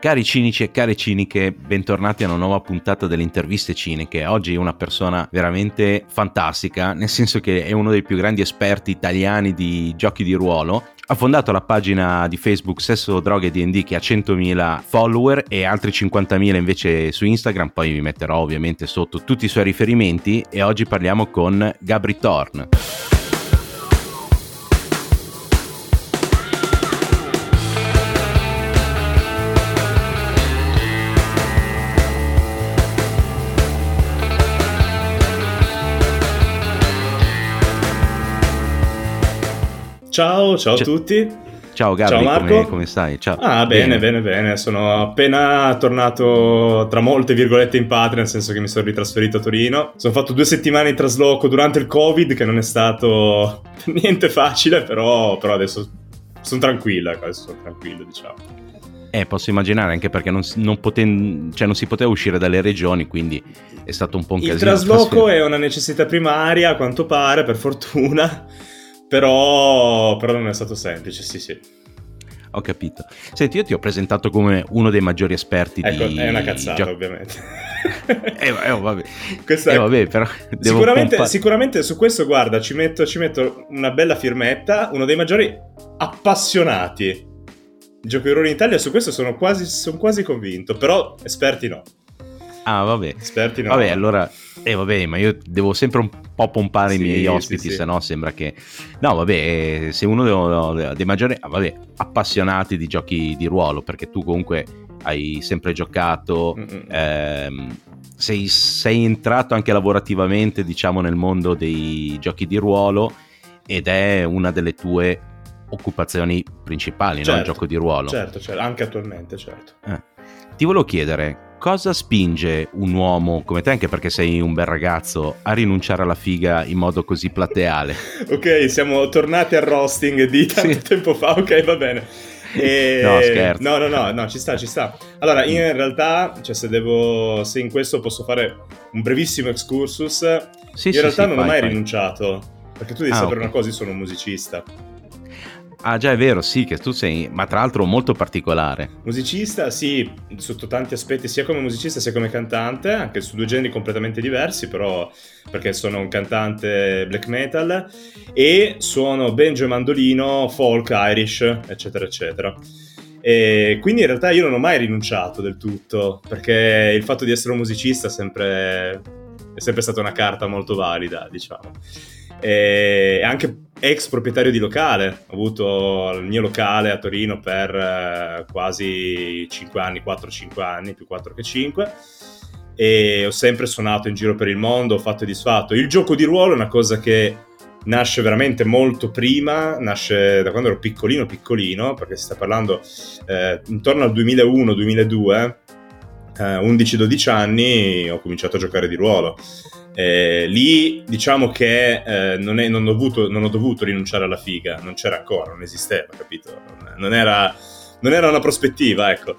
Cari cinici e care ciniche, bentornati a una nuova puntata delle interviste ciniche. Oggi è una persona veramente fantastica, nel senso che è uno dei più grandi esperti italiani di giochi di ruolo. Ha fondato la pagina di Facebook Sesso, Droghe e D&D che ha 100.000 follower e altri 50.000 invece su Instagram, poi vi metterò ovviamente sotto tutti i suoi riferimenti e oggi parliamo con Gabri Thorn. Ciao, ciao a tutti. Ciao Gabri, ciao Marco. Come, come, stai? Ciao. Ah, bene, bene, bene, bene. Sono appena tornato tra molte virgolette in patria, nel senso che mi sono ritrasferito a Torino. Sono fatto due settimane in trasloco durante il Covid, che non è stato niente facile, però, però adesso sono tranquillo, adesso sono tranquillo, diciamo. Eh, posso immaginare anche perché non, non, poten- cioè non, si poteva uscire dalle regioni, quindi è stato un po' un casino. Il trasloco è una necessità primaria, a quanto pare, per fortuna. Però, però non è stato semplice, sì, sì. Ho capito. Senti, io ti ho presentato come uno dei maggiori esperti ecco, di... è una cazzata, gio- ovviamente. eh, eh, vabbè. Questa... Eh, vabbè, però sicuramente, pompa- sicuramente, su questo, guarda, ci metto, ci metto, una bella firmetta, uno dei maggiori appassionati di giochi in Italia, su questo sono quasi, sono quasi convinto, però esperti no. Ah, vabbè. Esperti no. Vabbè, allora... Eh, vabbè, ma io devo sempre un po' pompare sì, i miei ospiti, sì, sì. se no sembra che... No, vabbè, eh, sei uno dei, dei maggiori, ah, vabbè, appassionati di giochi di ruolo, perché tu comunque hai sempre giocato, ehm, sei, sei entrato anche lavorativamente, diciamo, nel mondo dei giochi di ruolo ed è una delle tue occupazioni principali, certo, no? il certo, gioco di ruolo. Certo, certo, anche attualmente, certo. Eh. Ti volevo chiedere, cosa spinge un uomo come te, anche perché sei un bel ragazzo, a rinunciare alla figa in modo così plateale? ok, siamo tornati al roasting di tanto sì. tempo fa, ok, va bene. E... No, scherzo. No, no, no, no, ci sta, ci sta. Allora, in realtà, cioè, se devo, se in questo posso fare un brevissimo excursus, sì, in sì, realtà non fai, ho mai fai. rinunciato. Perché tu devi ah, sapere okay. una cosa, io sono un musicista. Ah già è vero, sì, che tu sei, ma tra l'altro molto particolare. Musicista, sì, sotto tanti aspetti, sia come musicista sia come cantante, anche su due generi completamente diversi, però perché sono un cantante black metal e suono banjo e mandolino, folk, Irish, eccetera, eccetera. E quindi in realtà io non ho mai rinunciato del tutto, perché il fatto di essere un musicista è sempre, è sempre stata una carta molto valida, diciamo e anche ex proprietario di locale. Ho avuto il mio locale a Torino per eh, quasi 5 anni, 4-5 anni, più 4 che 5. E ho sempre suonato in giro per il mondo, ho fatto e disfatto. Il gioco di ruolo è una cosa che nasce veramente molto prima, nasce da quando ero piccolino piccolino, perché si sta parlando eh, intorno al 2001-2002, eh, 11-12 anni, ho cominciato a giocare di ruolo. Eh, lì diciamo che eh, non, è, non, ho dovuto, non, ho dovuto, rinunciare alla figa, non c'era ancora, non esisteva, capito? Non, era, non era, una prospettiva, ecco.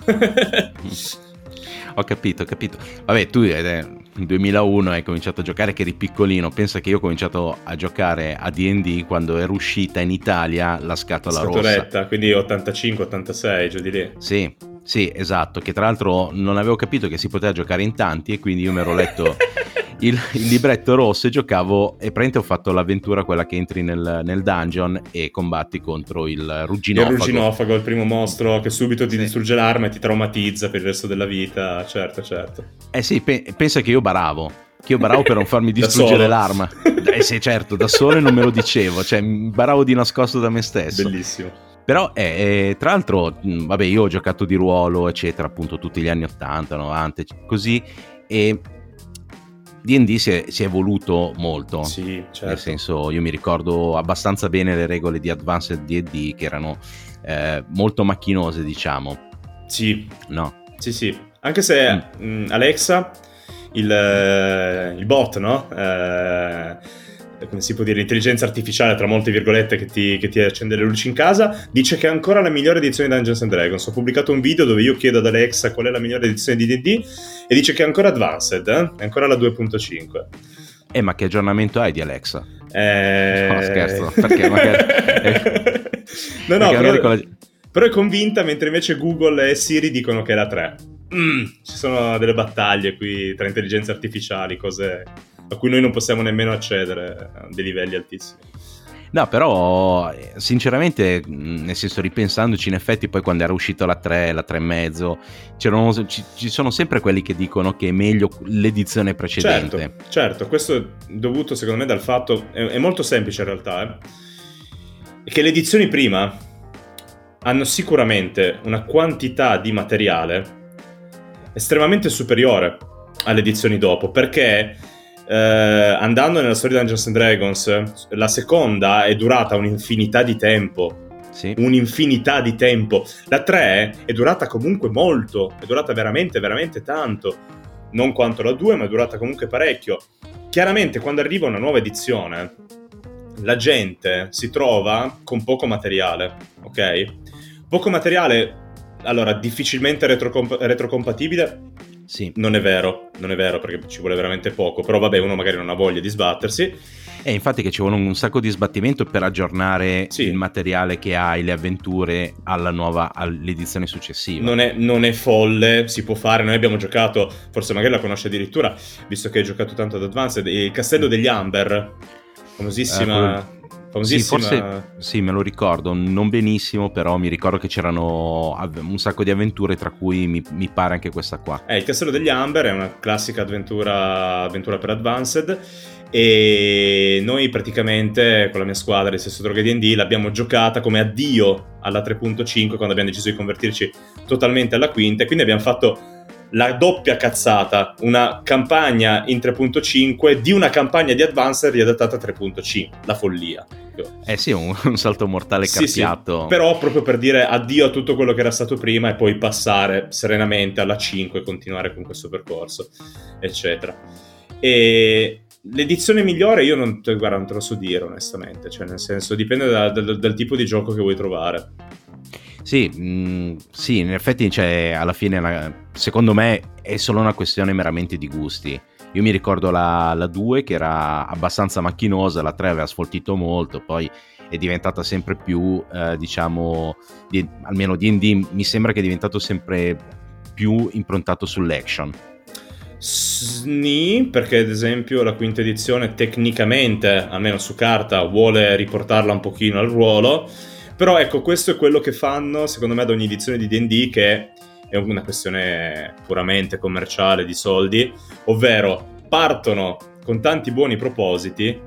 ho capito, ho capito. Vabbè, tu nel 2001 hai cominciato a giocare che eri piccolino, pensa che io ho cominciato a giocare a D&D quando era uscita in Italia la scatola Scatoletta, rossa. quindi 85-86, giù di lì. Sì, sì, esatto, che tra l'altro non avevo capito che si poteva giocare in tanti e quindi io mi ero letto il, il, libretto rosso e giocavo e praticamente ho fatto l'avventura quella che entri nel, nel dungeon e combatti contro il rugginofago. Il rugginofago, il primo mostro che subito ti sì. distrugge l'arma e ti traumatizza per il resto della vita, certo, certo. Eh sì, pe- pensa che io baravo, che io baravo per non farmi distruggere l'arma. Eh sì, certo, da solo non me lo dicevo, cioè baravo di nascosto da me stesso. Bellissimo. Però, eh, eh, tra l'altro, vabbè, io ho giocato di ruolo, eccetera, appunto, tutti gli anni 80, 90, così, e D&D si è, si è, evoluto molto. Sì, certo. Nel senso, io mi ricordo abbastanza bene le regole di Advanced D&D che erano eh, molto macchinose, diciamo. Sì. No? Sì, sì. Anche se mm. mh, mm, Alexa, il, eh, il, bot, no? Eh, come si può dire, l'intelligenza artificiale, tra molte virgolette, che ti, che ti, accende le luci in casa, dice che è ancora la migliore edizione di Dungeons and Dragons. Ho pubblicato un video dove io chiedo ad Alexa qual è la migliore edizione di D&D e dice che è ancora Advanced, eh? è ancora la 2.5. Eh, ma che aggiornamento hai di Alexa? Eh... No, scherzo, perché magari... no, no, però... però è convinta mentre invece Google e Siri dicono che è la 3. Mm, ci sono delle battaglie qui tra intelligenze artificiali, cose a cui noi non possiamo nemmeno accedere a dei livelli altissimi. No, però sinceramente, nel senso ripensandoci, in effetti poi quando era uscito la 3, la 3,5, ci, ci sono sempre quelli che dicono che è meglio l'edizione precedente. Certo, certo questo è dovuto secondo me dal fatto, è, è molto semplice in realtà, eh, che le edizioni prima hanno sicuramente una quantità di materiale estremamente superiore alle edizioni dopo, perché eh, andando nella storia di Dungeons and Dragons, la seconda è durata un'infinità di tempo. Sì. Un'infinità di tempo. La 3 è durata comunque molto, è durata veramente, veramente tanto. Non quanto la 2, ma è durata comunque parecchio. Chiaramente, quando arriva una nuova edizione, la gente si trova con poco materiale, ok? Poco materiale, allora, difficilmente retrocomp- retrocompatibile sì. Non è vero, non è vero perché ci vuole veramente poco, però vabbè uno magari non ha voglia di sbattersi. E infatti che ci vuole un sacco di sbattimento per aggiornare sì. il materiale che hai, le avventure alla nuova, all'edizione successiva. Non è, non è, folle, si può fare, noi abbiamo giocato, forse magari la conosce addirittura, visto che hai giocato tanto ad Advanced, il Castello degli Amber, famosissima... Eh, sì, forse sì, me lo ricordo, non benissimo, però mi ricordo che c'erano un sacco di avventure, tra cui mi, mi pare anche questa qua. Eh, il Castello degli Amber è una classica avventura, avventura per Advanced e noi praticamente con la mia squadra di stesso droga D&D l'abbiamo giocata come addio alla 3.5 quando abbiamo deciso di convertirci totalmente alla quinta e quindi abbiamo fatto la doppia cazzata, una campagna in 3.5 di una campagna di Advanced riadattata a 3.5, la follia. Eh sì, un, un salto mortale. Sì, sì. Però proprio per dire addio a tutto quello che era stato prima e poi passare serenamente alla 5 e continuare con questo percorso, eccetera. E l'edizione migliore io non te, guarda, non te lo so dire onestamente, cioè nel senso dipende da, da, dal tipo di gioco che vuoi trovare. Sì, mh, mm, sì, in effetti cioè, alla fine la, secondo me è solo una questione meramente di gusti. Io mi ricordo la, la 2 che era abbastanza macchinosa, la 3 aveva sfoltito molto, poi è diventata sempre più, eh, diciamo, di, almeno D&D mi sembra che è diventato sempre più improntato sull'action. Sni, perché ad esempio la quinta edizione tecnicamente, almeno su carta, vuole riportarla un pochino al ruolo, però ecco, questo è quello che fanno, secondo me, ad ogni edizione di DD, che è una questione puramente commerciale di soldi, ovvero partono con tanti buoni propositi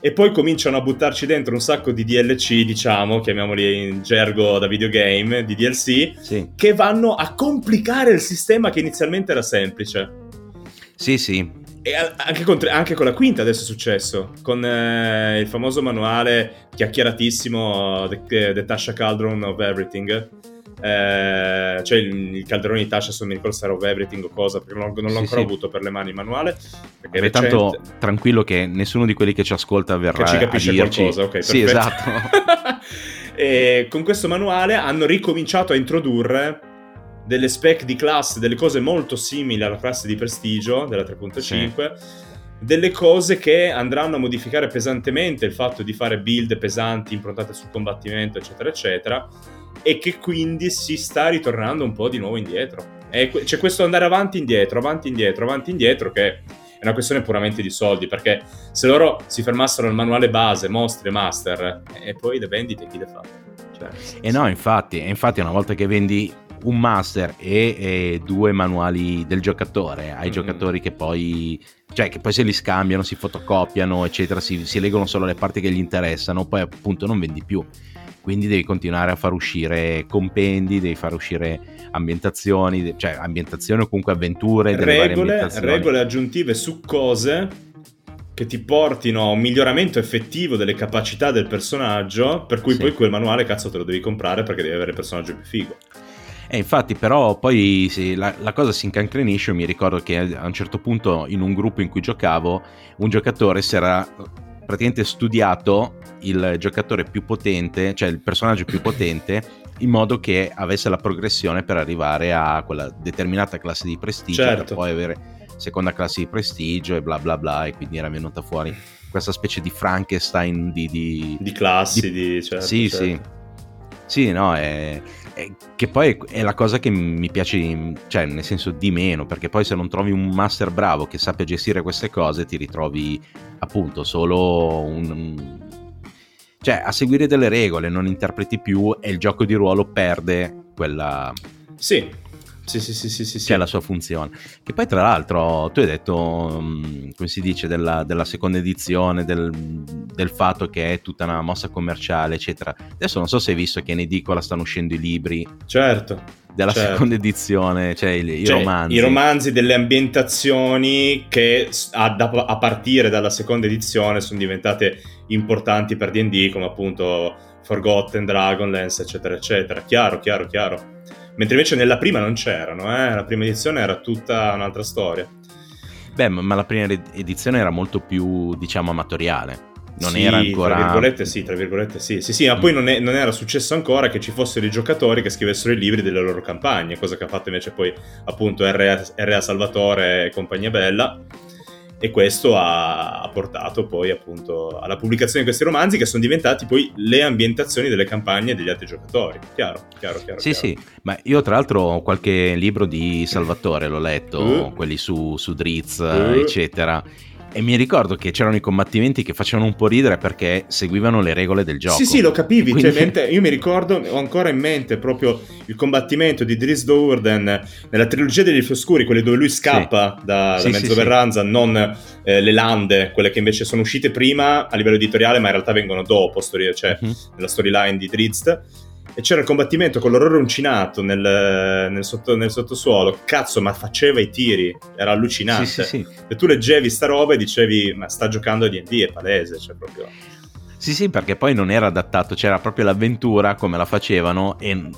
e poi cominciano a buttarci dentro un sacco di DLC, diciamo, chiamiamoli in gergo da videogame, di DLC, sì. che vanno a complicare il sistema che inizialmente era semplice. Sì, sì, e anche con, anche con, la quinta adesso è successo, con eh, il famoso manuale chiacchieratissimo The, The Tasha Cauldron of Everything. Eh, cioè il, il calderone di Tasha, se non mi ricordo se era of Everything o cosa, perché non, non l'ho sì, ancora sì. avuto per le mani il manuale. Perché è tanto tranquillo che nessuno di quelli che ci ascolta verrà che ci capisce a dirci... qualcosa, ok, Sì, esatto. e con questo manuale hanno ricominciato a introdurre delle spec di classe, delle cose molto simili alla classe di prestigio della 3.5, sì. delle cose che andranno a modificare pesantemente il fatto di fare build pesanti improntate sul combattimento, eccetera, eccetera, e che quindi si sta ritornando un po' di nuovo indietro. E c'è questo andare avanti, indietro, avanti, indietro, avanti, indietro che è una questione puramente di soldi, perché se loro si fermassero al manuale base, mostri e master, e poi le vendite chi le fa? Cioè, e no, infatti, infatti una volta che vendi un master e, e due manuali del giocatore ai mm-hmm. giocatori che poi cioè che poi se li scambiano, si fotocopiano, eccetera, si, si leggono solo le parti che gli interessano, poi appunto non vendi più. Quindi devi continuare a far uscire compendi, devi far uscire ambientazioni, cioè ambientazioni o comunque avventure. Regole, regole aggiuntive su cose che ti portino a un miglioramento effettivo delle capacità del personaggio, per cui sì. poi quel manuale cazzo te lo devi comprare perché devi avere il personaggio più figo. E infatti, però, poi sì, la, la, cosa si incancrenisce. Mi ricordo che a un certo punto, in un gruppo in cui giocavo, un giocatore si era praticamente studiato il giocatore più potente, cioè il personaggio più potente, in modo che avesse la progressione per arrivare a quella determinata classe di prestigio, certo. per poi avere seconda classe di prestigio e bla bla bla. E quindi era venuta fuori questa specie di Frankenstein di, di, di classi, di, di certo, sì, certo. sì Sì, no, è, è, che poi è la cosa che mi piace, cioè nel senso di meno, perché poi se non trovi un master bravo che sappia gestire queste cose, ti ritrovi appunto solo un... cioè a seguire delle regole, non interpreti più e il gioco di ruolo perde quella... Sì, sì, sì, sì, sì, sì, C'è la sua funzione. Che poi, tra l'altro, tu hai detto, mm, come si dice, della, della seconda edizione, del, del, fatto che è tutta una mossa commerciale, eccetera. Adesso non so se hai visto che in edicola stanno uscendo i libri. Certo. Della certo. seconda edizione, cioè i, cioè, romanzi. I romanzi delle ambientazioni che a, a partire dalla seconda edizione sono diventate importanti per DD, come appunto Forgotten, Dragonlance, eccetera, eccetera. Chiaro, chiaro, chiaro. Mentre invece nella prima non c'erano, eh? la prima edizione era tutta un'altra storia. Beh, ma la prima edizione era molto più, diciamo, amatoriale. Non sì, era ancora. Tra virgolette, sì, tra virgolette, sì. Sì, sì, ma mm. poi non, è, non, era successo ancora che ci fossero i giocatori che scrivessero i libri delle loro campagne, cosa che ha fatto invece poi, appunto, RA, Salvatore e compagnia bella e questo ha, ha, portato poi appunto alla pubblicazione di questi romanzi che sono diventati poi le ambientazioni delle campagne degli altri giocatori. Chiaro, chiaro, chiaro. Sì, chiaro. sì, ma io tra l'altro ho qualche libro di Salvatore, l'ho letto, uh. quelli su, su Drizz, uh. eccetera e mi ricordo che c'erano i combattimenti che facevano un po' ridere perché seguivano le regole del gioco. Sì, sì, lo capivi. Quindi... Cioè, mente, io mi ricordo, ho ancora in mente proprio il combattimento di Dries Dourden nella trilogia degli Oscuri, quelle dove lui scappa sì. da, sì, da Mezzo sì, Verranza, non eh, le lande, quelle che invece sono uscite prima a livello editoriale, ma in realtà vengono dopo, storia, cioè uh-huh. nella storyline di Drizzt e c'era il combattimento con l'orrore uncinato nel, nel, sotto, nel, sottosuolo. Cazzo, ma faceva i tiri, era allucinante. Sì, sì, sì. E tu leggevi sta roba e dicevi, ma sta giocando a D&D, è palese, cioè proprio... Sì, sì, perché poi non era adattato, c'era proprio l'avventura come la facevano e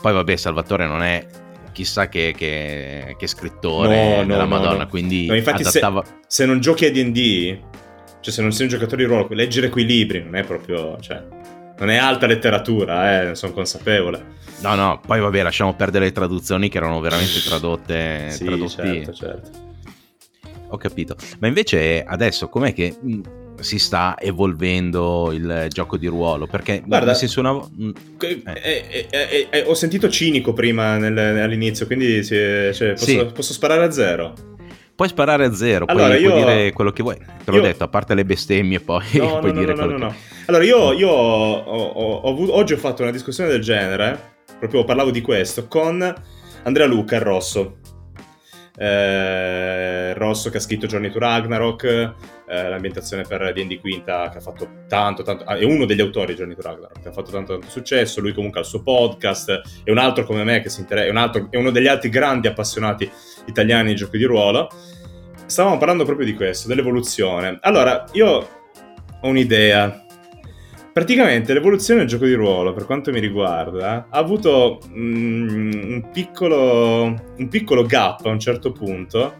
poi vabbè, Salvatore non è chissà che, che, che scrittore no, della no, Madonna, no. quindi no, infatti adattava... se, se, non giochi a D&D, cioè se non sei un giocatore di ruolo, leggere quei libri non è proprio... Cioè, non è alta letteratura, eh, ne sono consapevole. No, no, poi vabbè, lasciamo perdere le traduzioni che erano veramente tradotte. sì, certo, certo. Ho capito. Ma invece adesso com'è che mm, si sta evolvendo il gioco di ruolo? Perché Guarda, se suona... Mm, eh. Eh, eh, eh. ho sentito cinico prima nel, all'inizio, quindi cioè, posso, sì. posso sparare a zero. Puoi sparare a zero, allora, puoi, io... puoi dire quello che vuoi. Te l'ho io... detto, a parte le bestemmie, poi no, puoi no, dire no, quello no, che... no. Allora, io, io ho, ho, ho avuto, oggi ho fatto una discussione del genere, proprio parlavo di questo, con Andrea Luca, il Rosso. Eh, Rosso che ha scritto Journey to Ragnarok, eh, l'ambientazione per D&D Quinta che ha fatto tanto, tanto, ah, è uno degli autori di Journey to Ragnarok che ha fatto tanto, tanto successo, lui comunque ha il suo podcast, è un altro come me che si interessa, è, un altro, è uno degli altri grandi appassionati italiani di giochi di ruolo stavamo parlando proprio di questo, dell'evoluzione. Allora, io ho un'idea. Praticamente l'evoluzione del gioco di ruolo, per quanto mi riguarda, ha avuto mm, un, piccolo, un piccolo gap a un certo punto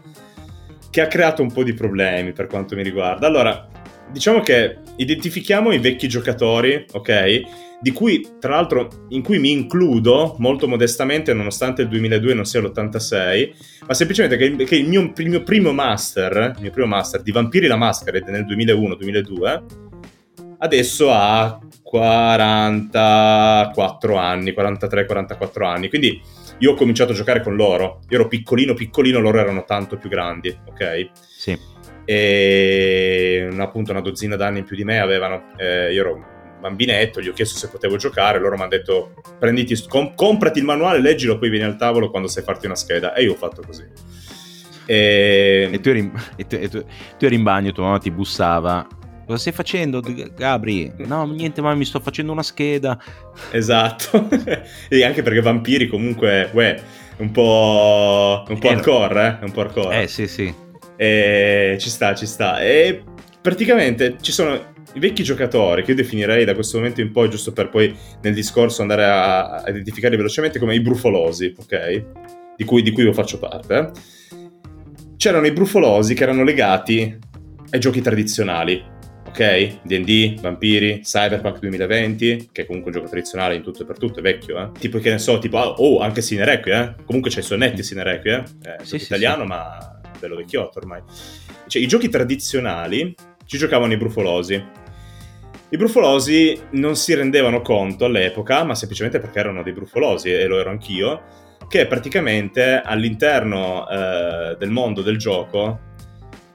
che ha creato un po' di problemi per quanto mi riguarda. Allora, diciamo che identifichiamo i vecchi giocatori, ok? Di cui, tra l'altro, in cui mi includo molto modestamente, nonostante il 2002 non sia l'86, ma semplicemente che, che il, mio, il, mio, primo master, il mio primo master di Vampiri la Masquerade nel 2001-2002, adesso ha 44 anni, 43-44 anni, quindi io ho cominciato a giocare con loro, io ero piccolino piccolino, loro erano tanto più grandi, ok? Sì e appunto una dozzina d'anni in più di me avevano, eh, io ero bambinetto, gli ho chiesto se potevo giocare, loro mi hanno detto prenditi, com- comprati il manuale, leggilo, poi vieni al tavolo quando sai farti una scheda e io ho fatto così. E, e, tu, eri, e tu, tu, tu eri in bagno, tua mamma ti bussava Cosa stai facendo, Gabri? No, niente, ma mi sto facendo una scheda. Esatto. e anche perché vampiri comunque, uè, un po', un po' eh, hardcore, eh? Un po' hardcore. Eh, sì, sì. E ci sta, ci sta. E praticamente ci sono i vecchi giocatori, che io definirei da questo momento in poi, giusto per poi nel discorso andare a, a identificarli velocemente, come i brufolosi, ok? Di cui, di cui io faccio parte. C'erano i brufolosi che erano legati ai giochi tradizionali, ok? D&D, Vampiri, Cyberpunk 2020, che è comunque un gioco tradizionale in tutto e per tutto, è vecchio, eh? Tipo che ne so, tipo, oh, anche Sinerequi, eh? Comunque c'è i sonnetti Sinerequi, eh? È sì, italiano, sì. ma bello vecchiotto ormai. Cioè, i giochi tradizionali ci giocavano i brufolosi. I brufolosi non si rendevano conto all'epoca, ma semplicemente perché erano dei brufolosi, e lo ero anch'io, che praticamente all'interno eh, del mondo del gioco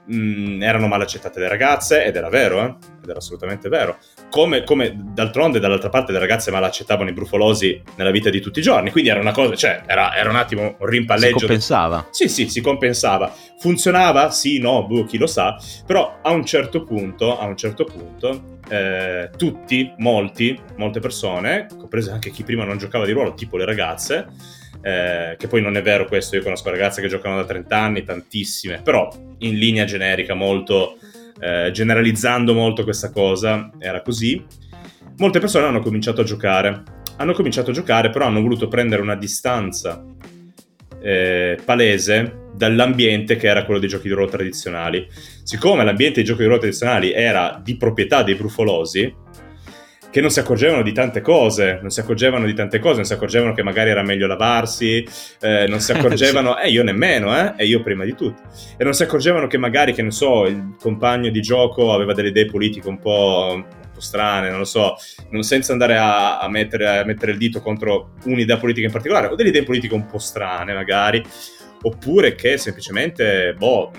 mh, mm, erano mal accettate le ragazze, ed era vero, eh? ed era assolutamente vero. Come, come, d'altronde dall'altra parte le ragazze mal accettavano i brufolosi nella vita di tutti i giorni, quindi era una cosa, cioè era, era un attimo un rimpalleggio. Si compensava. Sì, sì, si compensava. Funzionava? Sì, no, boh, chi lo sa, però a un certo punto, a un certo punto, eh, tutti, molti, molte persone, comprese anche chi prima non giocava di ruolo, tipo le ragazze, eh, che poi non è vero questo, io conosco ragazze che giocano da 30 anni, tantissime, però in linea generica, molto, eh, generalizzando molto questa cosa, era così. Molte persone hanno cominciato a giocare, hanno cominciato a giocare, però hanno voluto prendere una distanza eh, palese dall'ambiente che era quello dei giochi di ruolo tradizionali. Siccome l'ambiente dei giochi di ruolo tradizionali era di proprietà dei brufolosi, che non si accorgevano di tante cose, non si accorgevano di tante cose, non si accorgevano che magari era meglio lavarsi, eh, non si accorgevano, eh io nemmeno, eh, e io prima di tutto, e non si accorgevano che magari, che ne so, il compagno di gioco aveva delle idee politiche un po', un po strane, non lo so, non senza andare a, a, mettere, a mettere il dito contro un'idea politica in particolare, o delle idee politiche un po' strane magari, oppure che semplicemente, boh,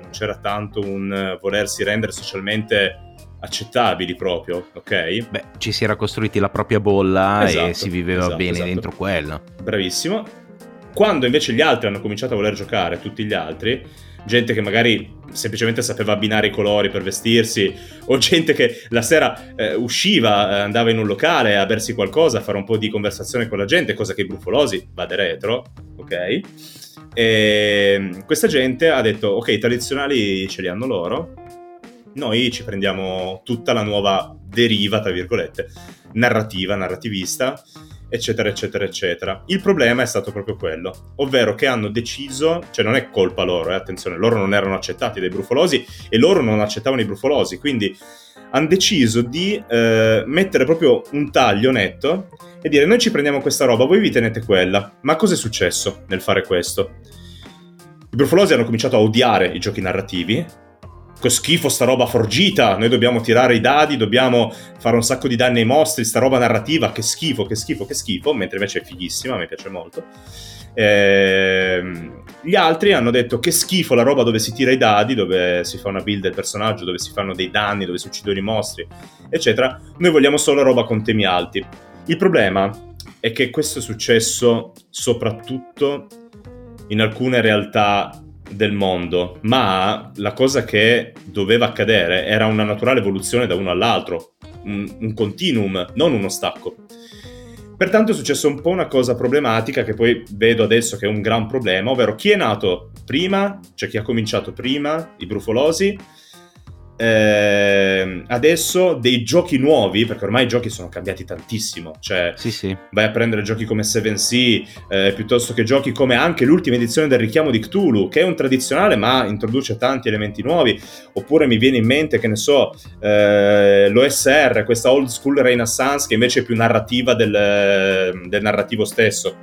non c'era tanto un volersi rendere socialmente accettabili proprio, ok? Beh, ci si era costruiti la propria bolla esatto, e si viveva esatto, bene esatto. dentro quella. Bravissimo. Quando invece gli altri hanno cominciato a voler giocare, tutti gli altri, gente che magari semplicemente sapeva abbinare i colori per vestirsi, o gente che la sera eh, usciva, eh, andava in un locale a bersi qualcosa, a fare un po' di conversazione con la gente, cosa che i brufolosi vade retro, ok? E questa gente ha detto, ok, i tradizionali ce li hanno loro, noi ci prendiamo tutta la nuova deriva, tra virgolette, narrativa, narrativista, eccetera, eccetera, eccetera. Il problema è stato proprio quello, ovvero che hanno deciso, cioè non è colpa loro, eh, attenzione, loro non erano accettati dai brufolosi e loro non accettavano i brufolosi, quindi hanno deciso di eh, mettere proprio un taglio netto e dire noi ci prendiamo questa roba, voi vi tenete quella. Ma cosa è successo nel fare questo? I brufolosi hanno cominciato a odiare i giochi narrativi che schifo sta roba forgita, noi dobbiamo tirare i dadi, dobbiamo fare un sacco di danni ai mostri, sta roba narrativa, che schifo, che schifo, che schifo, mentre invece è fighissima, me piace molto. Ehm, gli altri hanno detto che schifo la roba dove si tira i dadi, dove si fa una build del personaggio, dove si fanno dei danni, dove si uccidono i mostri, eccetera. Noi vogliamo solo roba con temi alti. Il problema è che questo è successo soprattutto in alcune realtà del mondo, ma la cosa che doveva accadere era una naturale evoluzione da uno all'altro, un, un continuum, non uno stacco. Pertanto è successo un po' una cosa problematica che poi vedo adesso che è un gran problema, ovvero chi è nato prima, cioè chi ha cominciato prima, i brufolosi, eh, adesso dei giochi nuovi, perché ormai i giochi sono cambiati tantissimo, cioè sì, sì. vai a prendere giochi come 7C, eh, piuttosto che giochi come anche l'ultima edizione del richiamo di Cthulhu, che è un tradizionale ma introduce tanti elementi nuovi, oppure mi viene in mente, che ne so, eh, l'OSR, questa old school Renaissance che invece è più narrativa del, del narrativo stesso,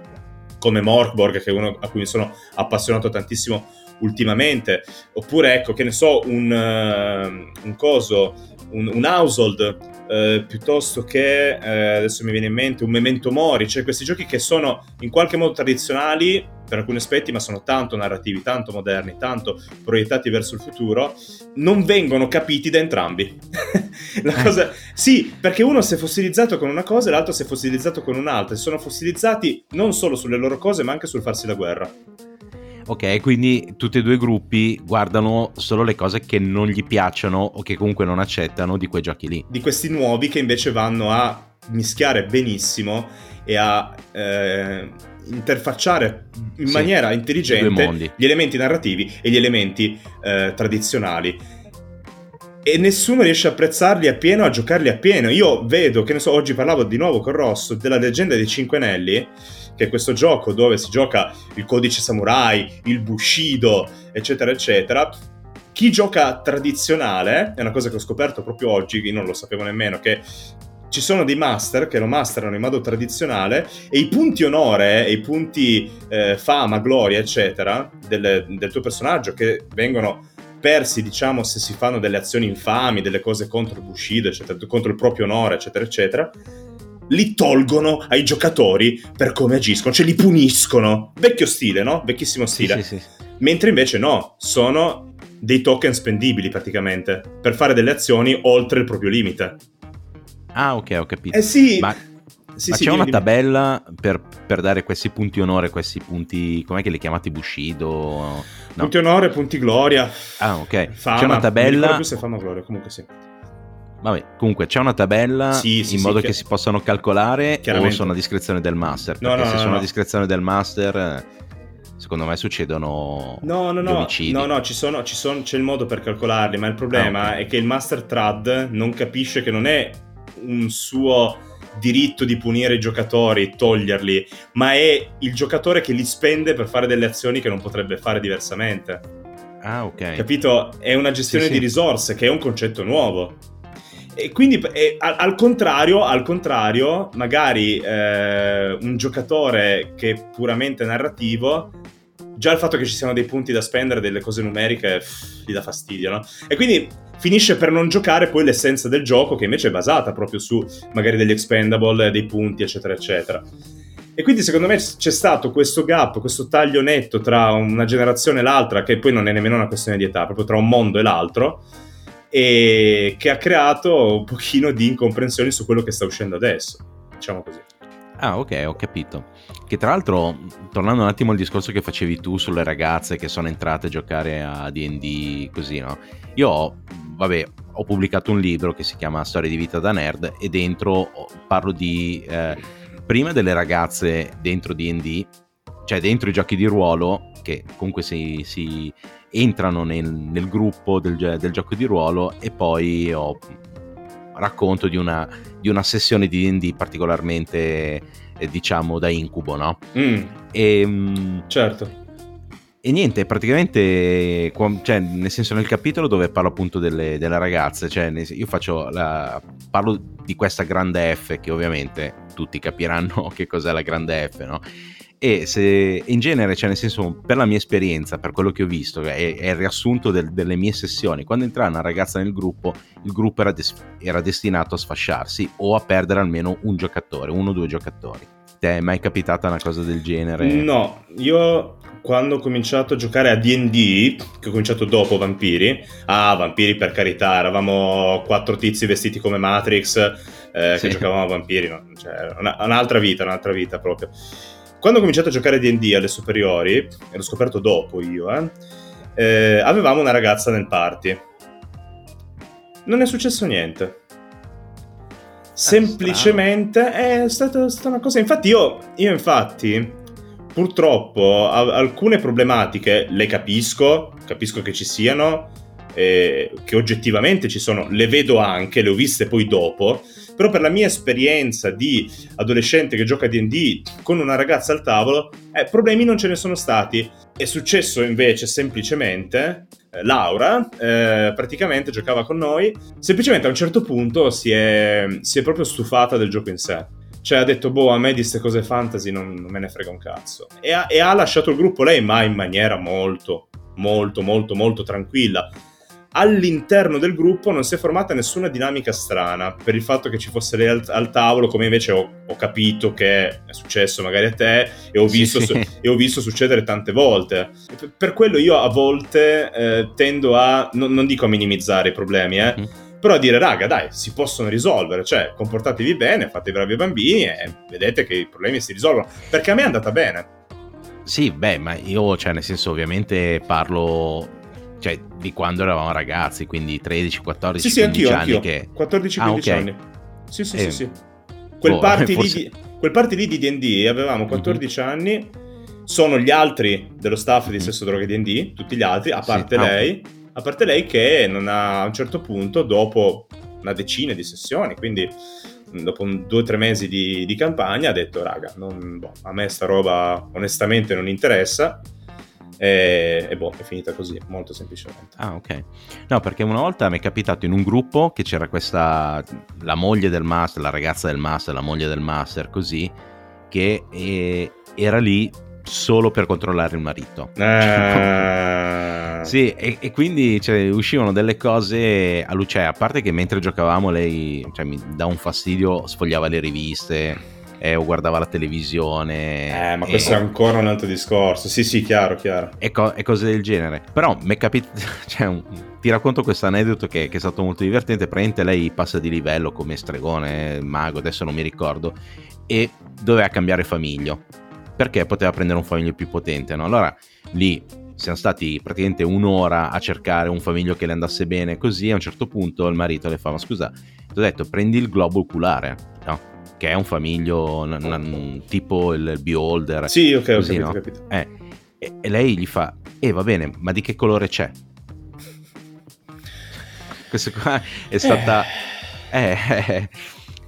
come Morkborg, che è uno a cui mi sono appassionato tantissimo ultimamente, oppure ecco, che ne so, un, uh, un coso, un, un household, uh, piuttosto che, uh, adesso mi viene in mente, un memento mori, cioè questi giochi che sono in qualche modo tradizionali per alcuni aspetti, ma sono tanto narrativi, tanto moderni, tanto proiettati verso il futuro, non vengono capiti da entrambi. La cosa... Sì, perché uno si è fossilizzato con una cosa e l'altro si è fossilizzato con un'altra. Si sono fossilizzati non solo sulle loro cose, ma anche sul farsi la guerra. Ok, quindi tutti e due i gruppi guardano solo le cose che non gli piacciono o che comunque non accettano di quei giochi lì. Di questi nuovi che invece vanno a mischiare benissimo e a eh, interfacciare in sì, maniera intelligente gli elementi narrativi e gli elementi eh, tradizionali e nessuno riesce a apprezzarli appieno, a giocarli appieno. Io vedo, che ne so, oggi parlavo di nuovo con Rosso della leggenda dei Cinque Anelli che è questo gioco dove si gioca il codice samurai, il bushido, eccetera, eccetera. Chi gioca tradizionale, è una cosa che ho scoperto proprio oggi, io non lo sapevo nemmeno, che ci sono dei master che lo masterano in modo tradizionale e i punti onore e i punti eh, fama, gloria, eccetera, del, del tuo personaggio che vengono persi, diciamo, se si fanno delle azioni infami, delle cose contro il Bushido, eccetera, contro il proprio onore, eccetera, eccetera, li tolgono ai giocatori per come agiscono, cioè li puniscono. Vecchio stile, no? Vecchissimo stile. Sì, sì, sì. Mentre invece no, sono dei token spendibili praticamente per fare delle azioni oltre il proprio limite. Ah, ok, ho capito. Eh sì. Ma, sì, ma sì, c'è dimmi, una tabella per, per, dare questi punti onore, questi punti, com'è che li chiamate Bushido? No. Punti onore, punti gloria. Ah, ok. Fama, c'è una tabella. Non più se fama gloria, comunque sì. Vabbè, comunque c'è una tabella sì, sì, in modo che... che si possano calcolare o sono a discrezione del master? Perché no, no, se no, sono a discrezione del master secondo me succedono no, no, no. No, no, ci sono, ci sono, c'è il modo per calcolarli, ma il problema ah, okay. è che il master trad non capisce che non è un suo diritto di punire i giocatori, toglierli, ma è il giocatore che li spende per fare delle azioni che non potrebbe fare diversamente. Ah, ok. Capito? È una gestione sì, di risorse, che è un concetto nuovo. E quindi e, al, al, contrario, al contrario, magari eh, un giocatore che è puramente narrativo, già il fatto che ci siano dei punti da spendere, delle cose numeriche, pff, gli dà fastidio, no? E quindi finisce per non giocare poi l'essenza del gioco, che invece è basata proprio su magari degli expendable, dei punti, eccetera, eccetera. E quindi secondo me c'è stato questo gap, questo taglio netto tra una generazione e l'altra, che poi non è nemmeno una questione di età, proprio tra un mondo e l'altro, e che ha creato un pochino di incomprensioni su quello che sta uscendo adesso, diciamo così. Ah, ok, ho capito. Che tra l'altro, tornando un attimo al discorso che facevi tu sulle ragazze che sono entrate a giocare a DD così, no? Io, ho, vabbè, ho pubblicato un libro che si chiama Storia di vita da nerd e dentro parlo di eh, prima delle ragazze dentro DD, cioè dentro i giochi di ruolo, che comunque si, si entrano nel, nel gruppo del, del, gioco di ruolo e poi ho, racconto di una, di una sessione di D&D particolarmente eh, diciamo da incubo no? Mm. E, ehm, certo e niente, praticamente, cioè, nel senso nel capitolo dove parlo appunto delle, delle ragazze, cioè io faccio la, parlo di questa grande F che ovviamente tutti capiranno che cos'è la grande F, no? E se in genere, cioè nel senso per la mia esperienza, per quello che ho visto, è, è il riassunto del, delle mie sessioni, quando entra una ragazza nel gruppo, il gruppo era, des- era, destinato a sfasciarsi o a perdere almeno un giocatore, uno o due giocatori. Ti è mai capitata una cosa del genere? No, io quando ho cominciato a giocare a D&D, che ho cominciato dopo Vampiri, ah, Vampiri per carità, eravamo quattro tizi vestiti come Matrix, eh, sì. che giocavamo a Vampiri, no? cioè, una, un'altra vita, un'altra vita proprio. Quando ho cominciato a giocare a D&D alle superiori, e l'ho scoperto dopo io, eh, eh, avevamo una ragazza nel party. Non è successo niente. Semplicemente è stata, stata, una cosa... Infatti io, io infatti, purtroppo, alcune problematiche le capisco, capisco che ci siano, eh, che oggettivamente ci sono, le vedo anche, le ho viste poi dopo, però per la mia esperienza di adolescente che gioca a D&D con una ragazza al tavolo, eh, problemi non ce ne sono stati. È successo invece semplicemente eh, Laura eh, praticamente giocava con noi, semplicemente a un certo punto si è, si è, proprio stufata del gioco in sé. Cioè ha detto, boh, a me di queste cose fantasy non, non me ne frega un cazzo. E ha, e ha lasciato il gruppo lei, ma in maniera molto, molto, molto, molto tranquilla all'interno del gruppo non si è formata nessuna dinamica strana per il fatto che ci fosse lei al, al tavolo, come invece ho, ho, capito che è successo magari a te e ho visto, sì. su, e ho visto succedere tante volte. Per, quello io a volte eh, tendo a, no, non dico a minimizzare i problemi, eh, mm. però a dire raga dai, si possono risolvere, cioè comportatevi bene, fate i bravi bambini e vedete che i problemi si risolvono, perché a me è andata bene. Sì, beh, ma io, cioè, nel senso, ovviamente parlo cioè di quando eravamo ragazzi, quindi 13, 14, sì, sì, 15 anch'io, anni anch'io. che... 14, 15 ah, okay. anni. Sì, sì, eh, sì, sì. Quel, boh, party forse... di, quel party lì di D&D avevamo 14 mm-hmm. anni, sono gli altri dello staff di Sesso Droga D&D, tutti gli altri, a parte sì, ah, lei, okay. a parte lei che non ha, a un certo punto, dopo una decina di sessioni, quindi dopo due o tre mesi di, di, campagna, ha detto, raga, non, boh, a me sta roba onestamente non interessa, e, e, boh, è finita così, molto semplicemente. Ah, ok. No, perché una volta mi è capitato in un gruppo che c'era questa, la moglie del master, la ragazza del master, la moglie del master, così, che eh, era lì solo per controllare il marito. Ah, Sì, e, e quindi cioè, uscivano delle cose a luce, a parte che mentre giocavamo lei cioè, mi dà un fastidio, sfogliava le riviste eh, o guardava la televisione. Eh, ma questo è ancora un altro discorso. Sì, sì, chiaro, chiaro. E, co- e cose del genere. Però mi è capito, cioè, un... ti racconto questo aneddoto che, che, è stato molto divertente. Praticamente lei passa di livello come stregone, mago, adesso non mi ricordo, e doveva cambiare famiglio. Perché poteva prendere un famiglio più potente, no? Allora lì siamo stati praticamente un'ora a cercare un famiglio che le andasse bene così a un certo punto il marito le fa ma scusa ti ho detto prendi il globo oculare no? Che è un famiglio n- n- tipo il beholder. Sì, ok, così, ho capito. No? capito. Eh, e, e, lei gli fa, eh va bene, ma di che colore c'è? Questa qua è stata... Eh. Eh,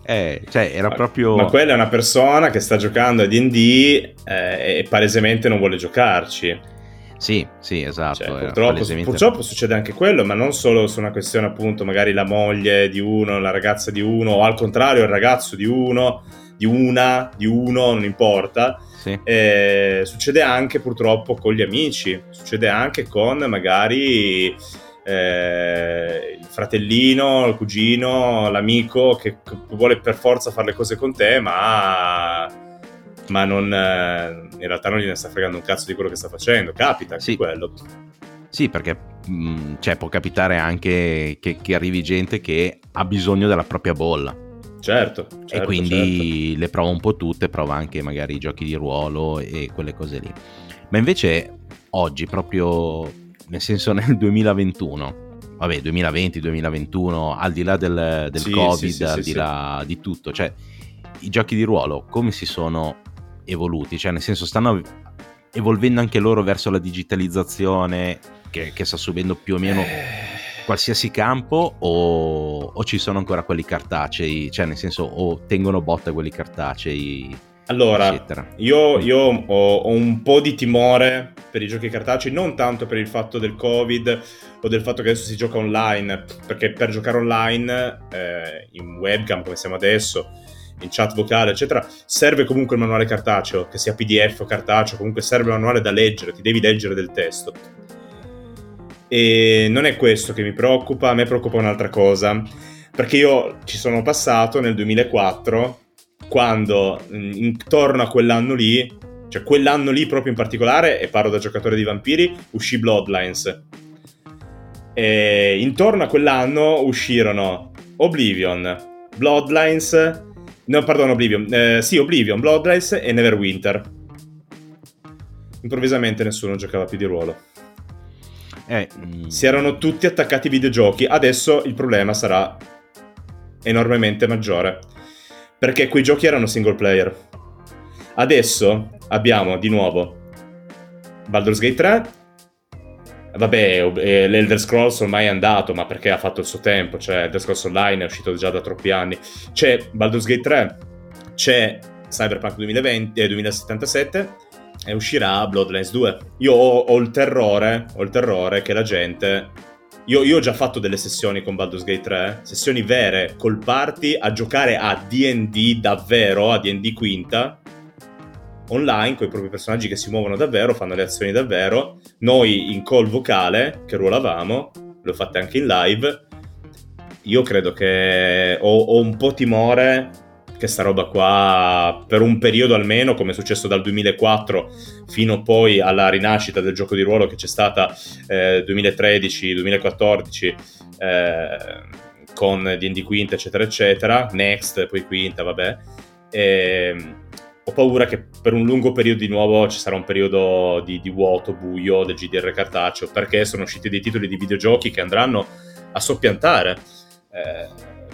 eh, cioè, era proprio... Ma quella è una persona che sta giocando a D&D eh, e palesemente non vuole giocarci. Sì, sì, esatto. Cioè, purtroppo, purtroppo, succede anche quello, ma non solo su una questione appunto magari la moglie di uno, la ragazza di uno, o al contrario il ragazzo di uno, di una, di uno, non importa. Sì. Eh, succede anche purtroppo con gli amici, succede anche con magari eh, il fratellino, il cugino, l'amico che vuole per forza fare le cose con te, ma ma non, eh, in realtà non gliene sta fregando un cazzo di quello che sta facendo. Capita sì. quello. Sì, perché mh, mm, cioè, può capitare anche che, che, arrivi gente che ha bisogno della propria bolla. Certo, certo E quindi certo. le prova un po' tutte, prova anche magari i giochi di ruolo e quelle cose lì. Ma invece oggi, proprio nel senso nel 2021, vabbè 2020-2021, al di là del, del sì, Covid, sì, sì, al di là di tutto, cioè i giochi di ruolo come si sono evoluti, cioè nel senso stanno evolvendo anche loro verso la digitalizzazione che, che sta subendo più o meno qualsiasi campo o, o, ci sono ancora quelli cartacei, cioè nel senso o tengono botta quelli cartacei. Allora, io, io ho, ho, un po' di timore per i giochi cartacei, non tanto per il fatto del Covid o del fatto che adesso si gioca online, perché per giocare online eh, in webcam come siamo adesso in chat vocale, eccetera, serve comunque il manuale cartaceo, che sia PDF o cartaceo, comunque serve il manuale da leggere, ti devi leggere del testo. E non è questo che mi preoccupa, a me preoccupa un'altra cosa, perché io ci sono passato nel 2004, quando intorno a quell'anno lì, cioè quell'anno lì proprio in particolare, e parlo da giocatore di vampiri, uscì Bloodlines. E intorno a quell'anno uscirono Oblivion, Bloodlines No, perdono, Oblivion. Eh, sì, Oblivion, Bloodlines e Neverwinter. Improvvisamente nessuno giocava più di ruolo. Eh, mm. Si erano tutti attaccati ai videogiochi. Adesso il problema sarà enormemente maggiore. Perché quei giochi erano single player. Adesso abbiamo di nuovo Baldur's Gate 3 Vabbè, l'Elder Scrolls ormai è andato, ma perché ha fatto il suo tempo, cioè Elder Scrolls Online è uscito già da troppi anni. C'è Baldur's Gate 3, c'è Cyberpunk 2020, eh, 2077 e uscirà Bloodlines 2. Io ho, ho, il terrore, ho il terrore che la gente... Io, io, ho già fatto delle sessioni con Baldur's Gate 3, sessioni vere, col party, a giocare a D&D davvero, a D&D quinta, online con i propri personaggi che si muovono davvero, fanno le azioni davvero. Noi in call vocale, che ruolavamo, lo fate anche in live. Io credo che ho, ho un po' timore che sta roba qua per un periodo almeno, come è successo dal 2004 fino poi alla rinascita del gioco di ruolo che c'è stata eh, 2013-2014 eh, con D&D Quinta eccetera eccetera, Next, poi Quinta, vabbè. E, ehm, ho paura che per un lungo periodo di nuovo ci sarà un periodo di, di, vuoto, buio del GDR cartaceo, perché sono usciti dei titoli di videogiochi che andranno a soppiantare eh,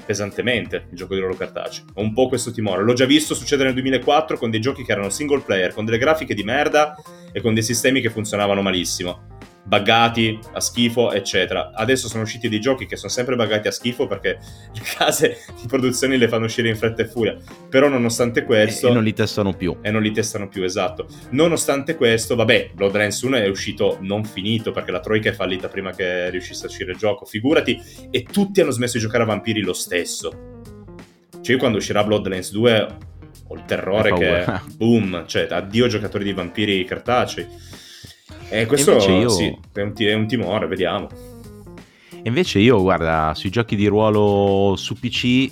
pesantemente il gioco di loro cartaceo. Ho un po' questo timore. L'ho già visto succedere nel 2004 con dei giochi che erano single player, con delle grafiche di merda e con dei sistemi che funzionavano malissimo buggati a schifo, eccetera. Adesso sono usciti dei giochi che sono sempre buggati a schifo perché le case di produzione le fanno uscire in fretta e furia. Però nonostante questo... E non li testano più. E non li testano più, esatto. Nonostante questo, vabbè, Bloodlines 1 è uscito non finito perché la Troika è fallita prima che riuscisse a uscire il gioco, figurati. E tutti hanno smesso di giocare a vampiri lo stesso. Cioè io quando uscirà Bloodlines 2 ho il terrore che... Boom, cioè addio giocatori di vampiri cartacei E questo e io... sì, è, un, è un timore, vediamo. Invece io, guarda, sui giochi di ruolo su PC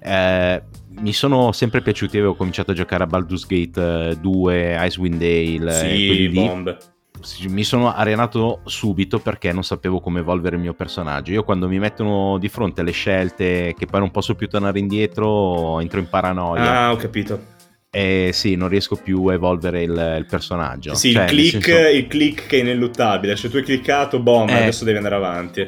eh, mi sono sempre piaciuti, avevo cominciato a giocare a Baldur's Gate 2, eh, Icewind Dale, sì, bombe. Mi sono arenato subito perché non sapevo come evolvere il mio personaggio. Io quando mi mettono di fronte alle scelte che poi non posso più tornare indietro, entro in paranoia. Ah, ho capito. E sì, non riesco più a evolvere il, il personaggio. Sì, cioè, il, click, senso... il click che è ineluttabile. Cioè tu hai cliccato, boom, eh, adesso devi andare avanti.